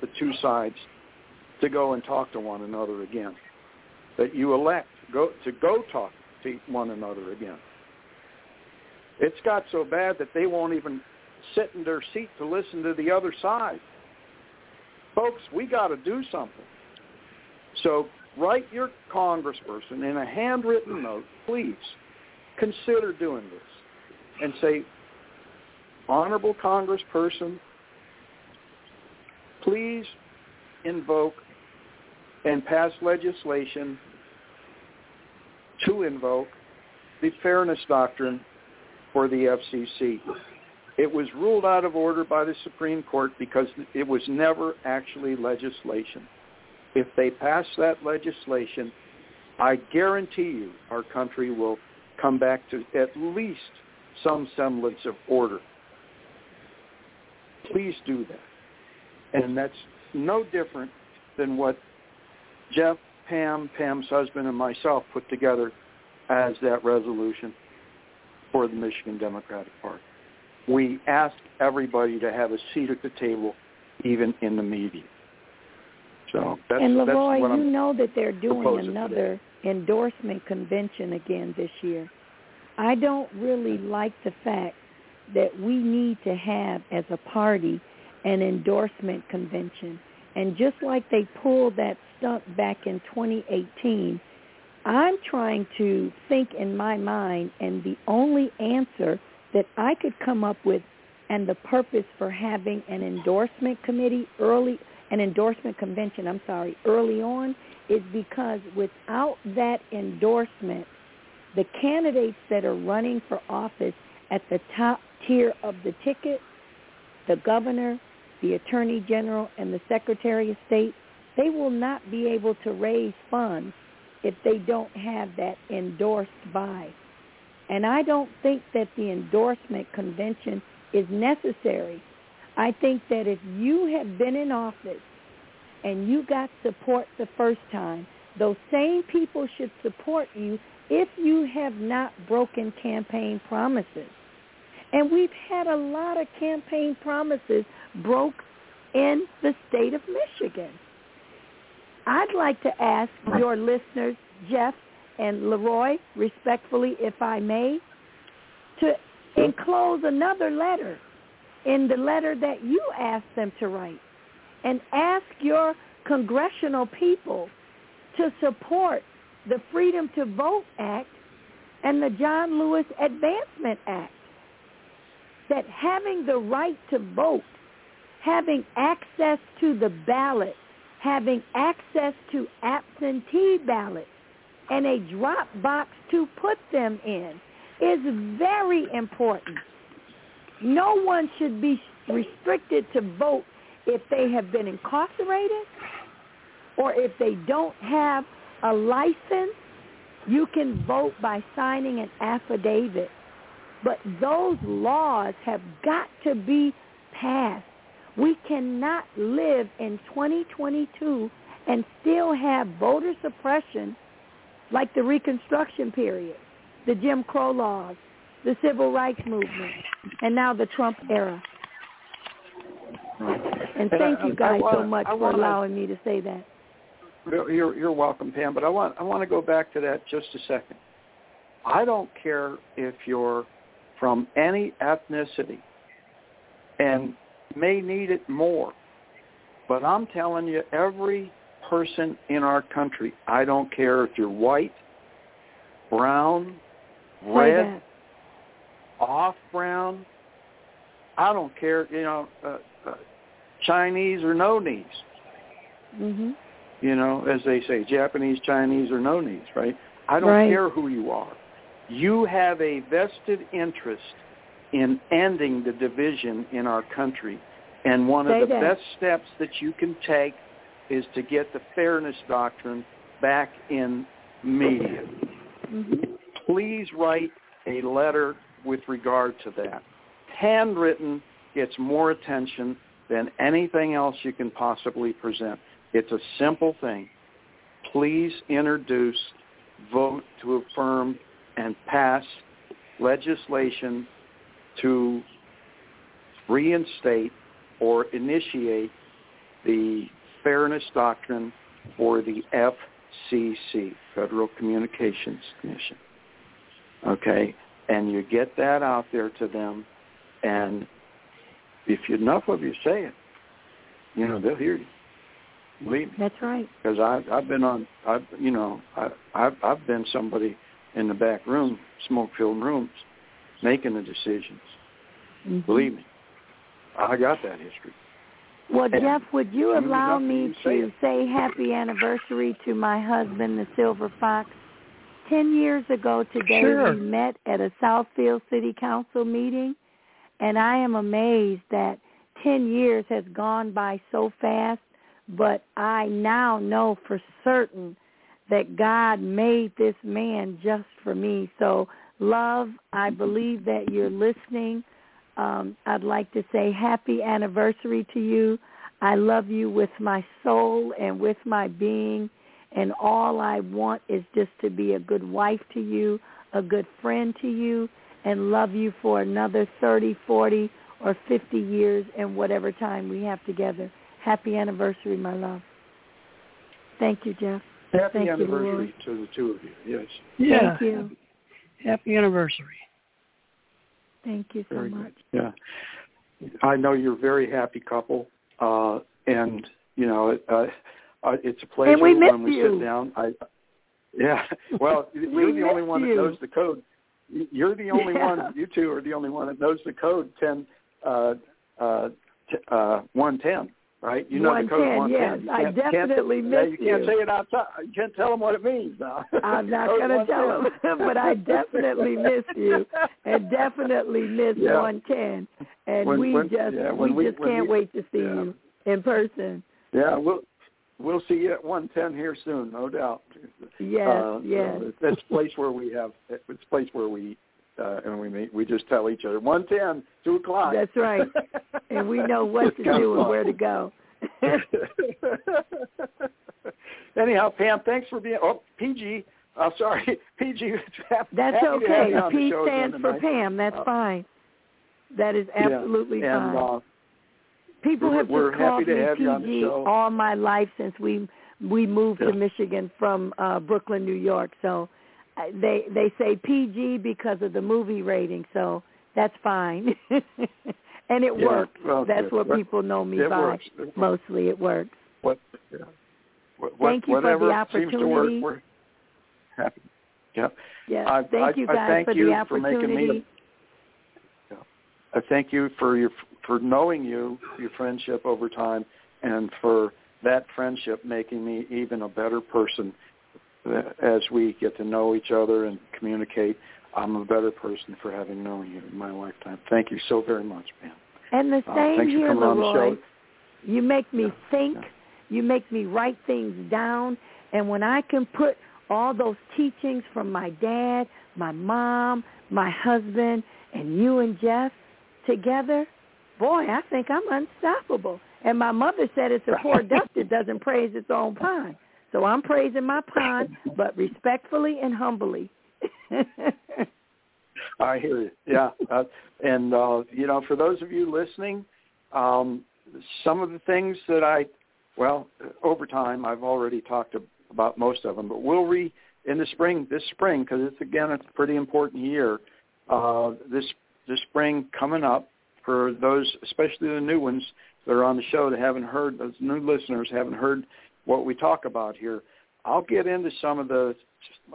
the two sides to go and talk to one another again. That you elect go to go talk to one another again. It's got so bad that they won't even sit in their seat to listen to the other side. Folks, we got to do something. So write your congressperson in a handwritten note, please consider doing this and say, honorable congressperson, please invoke and pass legislation to invoke the fairness doctrine for the FCC. It was ruled out of order by the Supreme Court because it was never actually legislation. If they pass that legislation, I guarantee you our country will come back to at least some semblance of order. Please do that. And that's no different than what Jeff, Pam, Pam's husband, and myself put together as that resolution for the Michigan Democratic Party. We ask everybody to have a seat at the table, even in the media. So that's, and Leroy, that's you know that they're doing today. Endorsement convention again this year. I don't really like the fact that we need to have as a party an endorsement convention. And just like they pulled that stunt back in 2018, I'm trying to think in my mind and the only answer that I could come up with and the purpose for having an endorsement committee early an endorsement convention, I'm sorry, early on is because without that endorsement, the candidates that are running for office at the top tier of the ticket, the governor, the attorney general, and the secretary of state, they will not be able to raise funds if they don't have that endorsed by. And I don't think that the endorsement convention is necessary I think that if you have been in office and you got support the first time, those same people should support you if you have not broken campaign promises. And we've had a lot of campaign promises broke in the state of Michigan. I'd like to ask your listeners, Jeff and Leroy, respectfully, if I may, to enclose another letter in the letter that you asked them to write and ask your congressional people to support the Freedom to Vote Act and the John Lewis Advancement Act. That having the right to vote, having access to the ballot, having access to absentee ballots and a drop box to put them in is very important. No one should be restricted to vote if they have been incarcerated or if they don't have a license. You can vote by signing an affidavit. But those laws have got to be passed. We cannot live in 2022 and still have voter suppression like the Reconstruction period, the Jim Crow laws, the Civil Rights Movement, and now the Trump era. And thank you guys wanna, so much for wanna, allowing me to say that. You're, you're welcome, Pam. But I want I want to go back to that just a second. I don't care if you're from any ethnicity and may need it more. But I'm telling you, every person in our country, I don't care if you're white, brown, red, off brown, I don't care, you know, uh, uh, Chinese or no knees. Mm-hmm. You know, as they say, Japanese, Chinese, or no knees, right? I don't right. care who you are. You have a vested interest in ending the division in our country. And one Say of the that. best steps that you can take is to get the fairness doctrine back in media. Mm-hmm. Please write a letter with regard to that. Handwritten gets more attention than anything else you can possibly present. It's a simple thing. Please introduce, vote to affirm, and pass legislation to reinstate or initiate the fairness doctrine for the FCC, Federal Communications Commission. Okay? And you get that out there to them, and if enough of you say it, you know, they'll hear you. Believe me. That's right. Because I've I've been on I've you know I I've I've been somebody in the back room, smoke filled rooms, making the decisions. Mm-hmm. Believe me, I got that history. Well, And Jeff, would you allow me you say to say happy anniversary to my husband, the Silver Fox? Ten years ago today, Sure. we met at a Southfield City Council meeting, and I am amazed that ten years has gone by so fast. But I now know for certain that God made this man just for me. So, love, I believe that you're listening. Um, I'd like to say happy anniversary to you. I love you with my soul and with my being, and all I want is just to be a good wife to you, a good friend to you, and love you for another 30, 40, or 50 years and whatever time we have together. Happy anniversary, my love. Thank you, Jeff. Happy Thank you, anniversary Lord. to the two of you. Yes. Yeah. Thank you. Happy anniversary. Thank you so Very much. good. Yeah. I know you're a very happy couple, uh, and you know it, uh, uh, it's a pleasure we miss when we you. sit down. I, (laughs) yeah. (laughs) Well, you're the only one you. that knows the code. You're the only Yeah. (laughs) one. You two are the only one that knows the code. Ten, uh, uh, t- uh, one ten. Right? You know the code 110, one ten. yes. I definitely yeah, miss you. You can't say it outside. You can't tell them what it means now. I'm not going to tell them, but I definitely miss you, and definitely miss Yeah. 110. And When- we when- just yeah, we, we- just can't we- wait to see you in person. Yeah, we'll we'll see you at one ten here soon, no doubt. Yes, uh, yes. That's place where we have it's place where we uh, and we meet. We just tell each other one ten, two o'clock. That's right. (laughs) And we know what to It's kind of do and where to go. (laughs) Anyhow, Pam, thanks for being. Oh, PG. Uh, sorry, (laughs) PG. That's happy to have okay. you on the P stands for. Pam. That's Uh, fine. That is absolutely yeah. fine. And, uh, People have we're just called me PG all my life since we we moved Yeah. to Michigan from uh Brooklyn, New York. So uh, they they say PG because of the movie rating. So that's fine, (laughs) and it Yeah, works. well, that's good. what Well, people know me by. works. Mostly, it works. what, yeah. what, Thank you for the whatever seems to work, opportunity. happy. Yep. Yes. I- thank I- you I guys thank for you the for making me- opportunity. I thank you for your for knowing you, your friendship over time, and for that friendship making me even a better person as we get to know each other and communicate, I'm a better person for having known you in my lifetime. Thank you so very much, man. And the Uh, same for here, Leroy. You make me Yeah, think. yeah. You make me write things down. And when I can put all those teachings from my dad, my mom, my husband, and you and Jeff together, boy, I think I'm unstoppable. And my mother said it's a poor duck that doesn't praise its own pond. So I'm praising my pond, but respectfully and humbly. (laughs) I hear you. Yeah, uh, and uh, you know, for those of you listening, um, some of the things that I, well, over time I've already talked about most of them, but we'll re in the spring this spring because it's again it's a pretty important year. Uh, this this spring coming up for those, especially the new ones that are on the show that haven't heard, those new listeners haven't heard what we talk about here. I'll get into some of the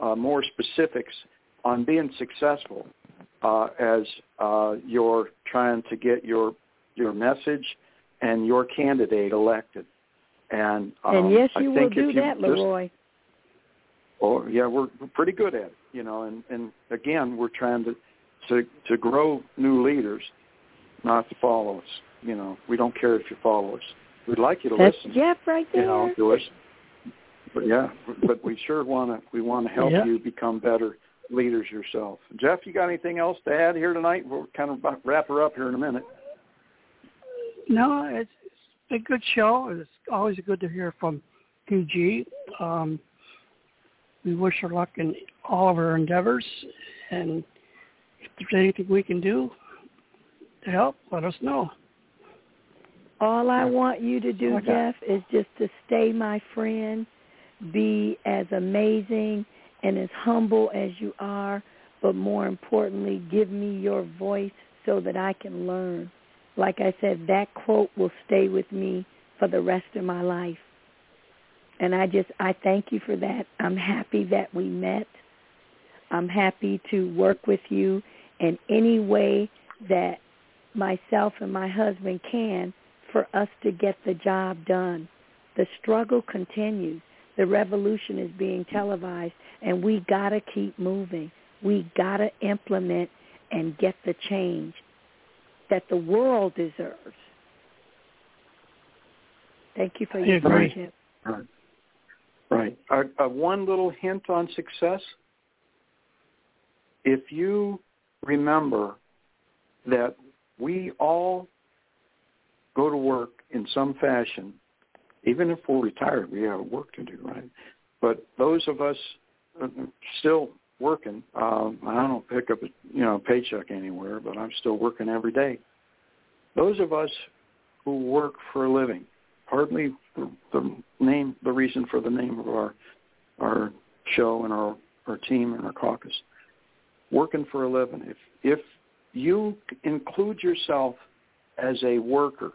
uh, more specifics on being successful uh, as uh, you're trying to get your your message and your candidate elected. And um, and yes, I you will think do if you that, just- Leroy. Oh yeah, we're, we're pretty good at it, you know. And and again, we're trying to to to grow new leaders, not to follow us. You know, we don't care if you follow us. We'd like you to That's listen. Jeff right there. You there. know, to us. But yeah, but we sure want to we want to help Yeah. you become better leaders yourself. Jeff, you got anything else to add here tonight? We'll kind of wrap her up here in a minute. No, it's, it's a good show. It's always good to hear from PG. Um, we wish her luck in all of her endeavors, and if there's anything we can do to help, let us know. All I want you to do. Jeff, is just to stay my friend, be as amazing and as humble as you are, but more importantly, give me your voice so that I can learn. Like I said, that quote will stay with me for the rest of my life. And I just, I thank you for that. I'm happy that we met. I'm happy to work with you in any way that myself and my husband can for us to get the job done. The struggle continues. The revolution is being televised, and we got to keep moving. We got to implement and get the change that the world deserves. Thank you for your agree. friendship. Right. Right. Uh, uh, one little hint on success. If you remember that we all go to work in some fashion, even if we're retired, we have work to do, right? But those of us uh, still working, um, I don't pick up a you know paycheck anywhere, but I'm still working every day. Those of us who work for a living, hardly the, the name, the reason for the name of our our show and our our team and our caucus, working for a living. If if you include yourself as a worker,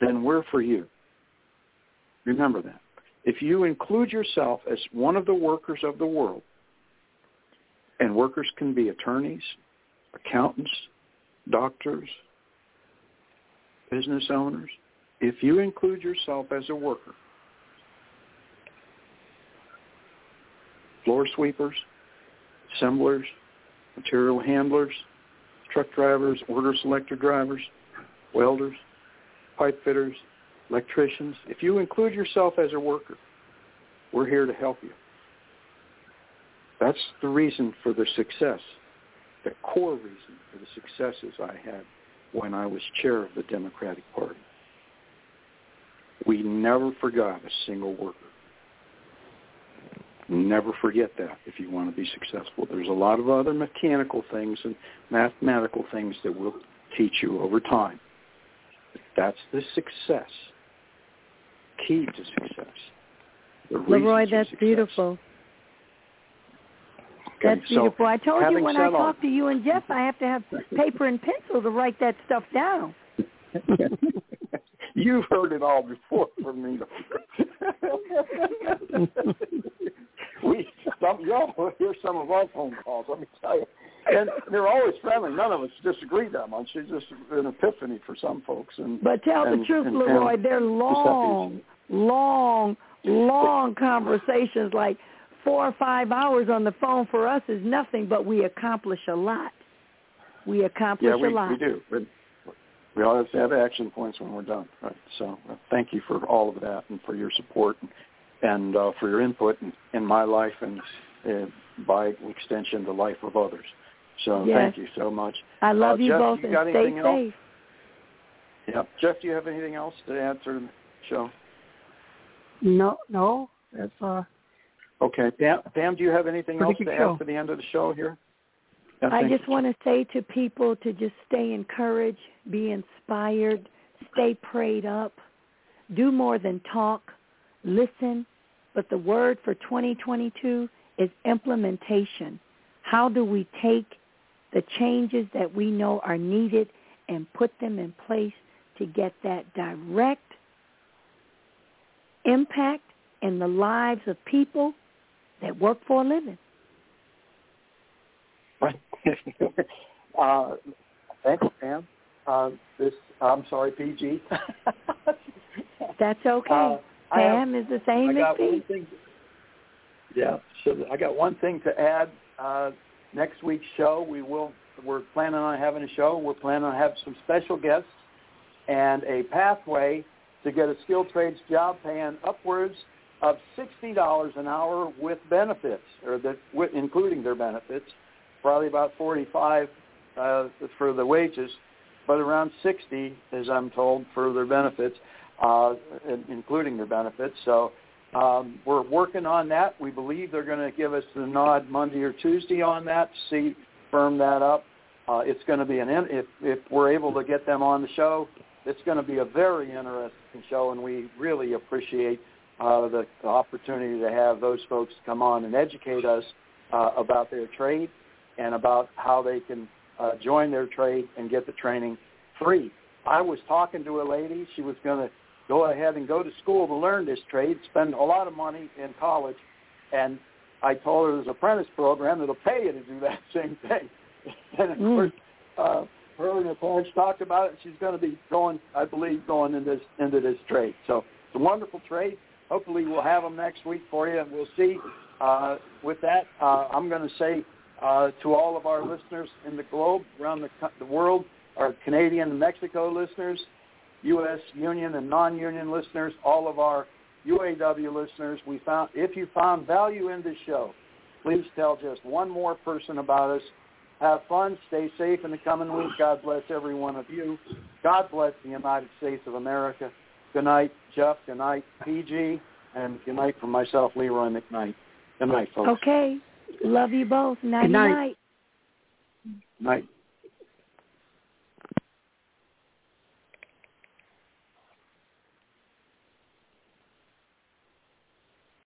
then we're for you. Remember that. If you include yourself as one of the workers of the world, and workers can be attorneys, accountants, doctors, business owners, if you include yourself as a worker, floor sweepers, assemblers, material handlers, truck drivers, order selector drivers, welders, pipe fitters, electricians, if you include yourself as a worker, we're here to help you. That's the reason for the success, the core reason for the successes I had when I was chair of the Democratic Party. We never forgot a single worker. Never forget that if you want to be successful. There's a lot of other mechanical things and mathematical things that we'll teach you over time. But that's the success, key to success. The Leroy, that's success. beautiful. Okay, That's so beautiful. I told you when said I all- talk to you and Jeff, I have to have paper and pencil to write that stuff down. (laughs) You've heard it all before from me. (laughs) we some y'all will hear some of our phone calls. Let me tell you, and they're always friendly. None of us disagree that much. It's just an epiphany for some folks. And But tell and, the truth, and- Leroy, and they're long, long, long conversations like four or five hours on the phone for us is nothing, but we accomplish a lot. We accomplish yeah, we, a lot. we do. We, we always have action points when we're done. Right. So uh, thank you for all of that and for your support and, and uh, for your input in, in my life and uh, by extension the life of others. So yes. thank you so much. I love uh, you Jeff, both you and got stay anything safe. Else? Yeah. Jeff, do you have anything else to add to the show? No, no, that's uh. Okay, Pam, Pam do you have anything else to good add show. for the end of the show here? I just want to say to people to just stay encouraged, be inspired, stay prayed up, do more than talk, listen. But the word for 2022 is implementation. How do we take the changes that we know are needed and put them in place to get that direct impact in the lives of people that work for a living? (laughs) Uh, thanks, Pam. Uh, this, I'm sorry, PG. (laughs) That's okay. Uh, I have- Pam is the same as got one Pete. thing. Yeah, so I got one thing to add. Uh, next week's show, we will. We're planning on having a show. We're planning on having some special guests and a pathway to get a skilled trades job paying upwards of sixty dollars an hour with benefits, or that with, including their benefits. Probably about forty-five uh, for the wages, but around sixty, as I'm told, for their benefits, uh, including their benefits. So um, we're working on that. We believe they're going to give us the nod Monday or Tuesday on that. See, firm that up. Uh, it's going to be an in, if if we're able to get them on the show, it's going to be a very interesting show, and we really appreciate uh, the, the opportunity to have those folks come on and educate us uh, about their trade and about how they can uh, join their trade and get the training free. I was talking to a lady. She was going to go ahead and go to school to learn this trade, spend a lot of money in college, and I told her there's an apprentice program that'll pay you to do that (laughs) same thing. (laughs) and of Mm. course, uh, her and her parents talked about it. She's going to be going, I believe, going into this into this trade. So it's a wonderful trade. Hopefully, we'll have them next week for you, and we'll see. Uh, with that, uh, I'm going to say uh, to all of our listeners in the globe, around the, the world, our Canadian and Mexico listeners, U.S. union and non-union listeners, all of our UAW listeners, we found if you found value in this show, please tell just one more person about us. Have fun. Stay safe in the coming week. God bless every one of you. God bless the United States of America. Good night, Jeff. Good night, PG. And good night from myself, Leroy McKnight. Good night, folks. Okay. Love you both. Night night. night. Night.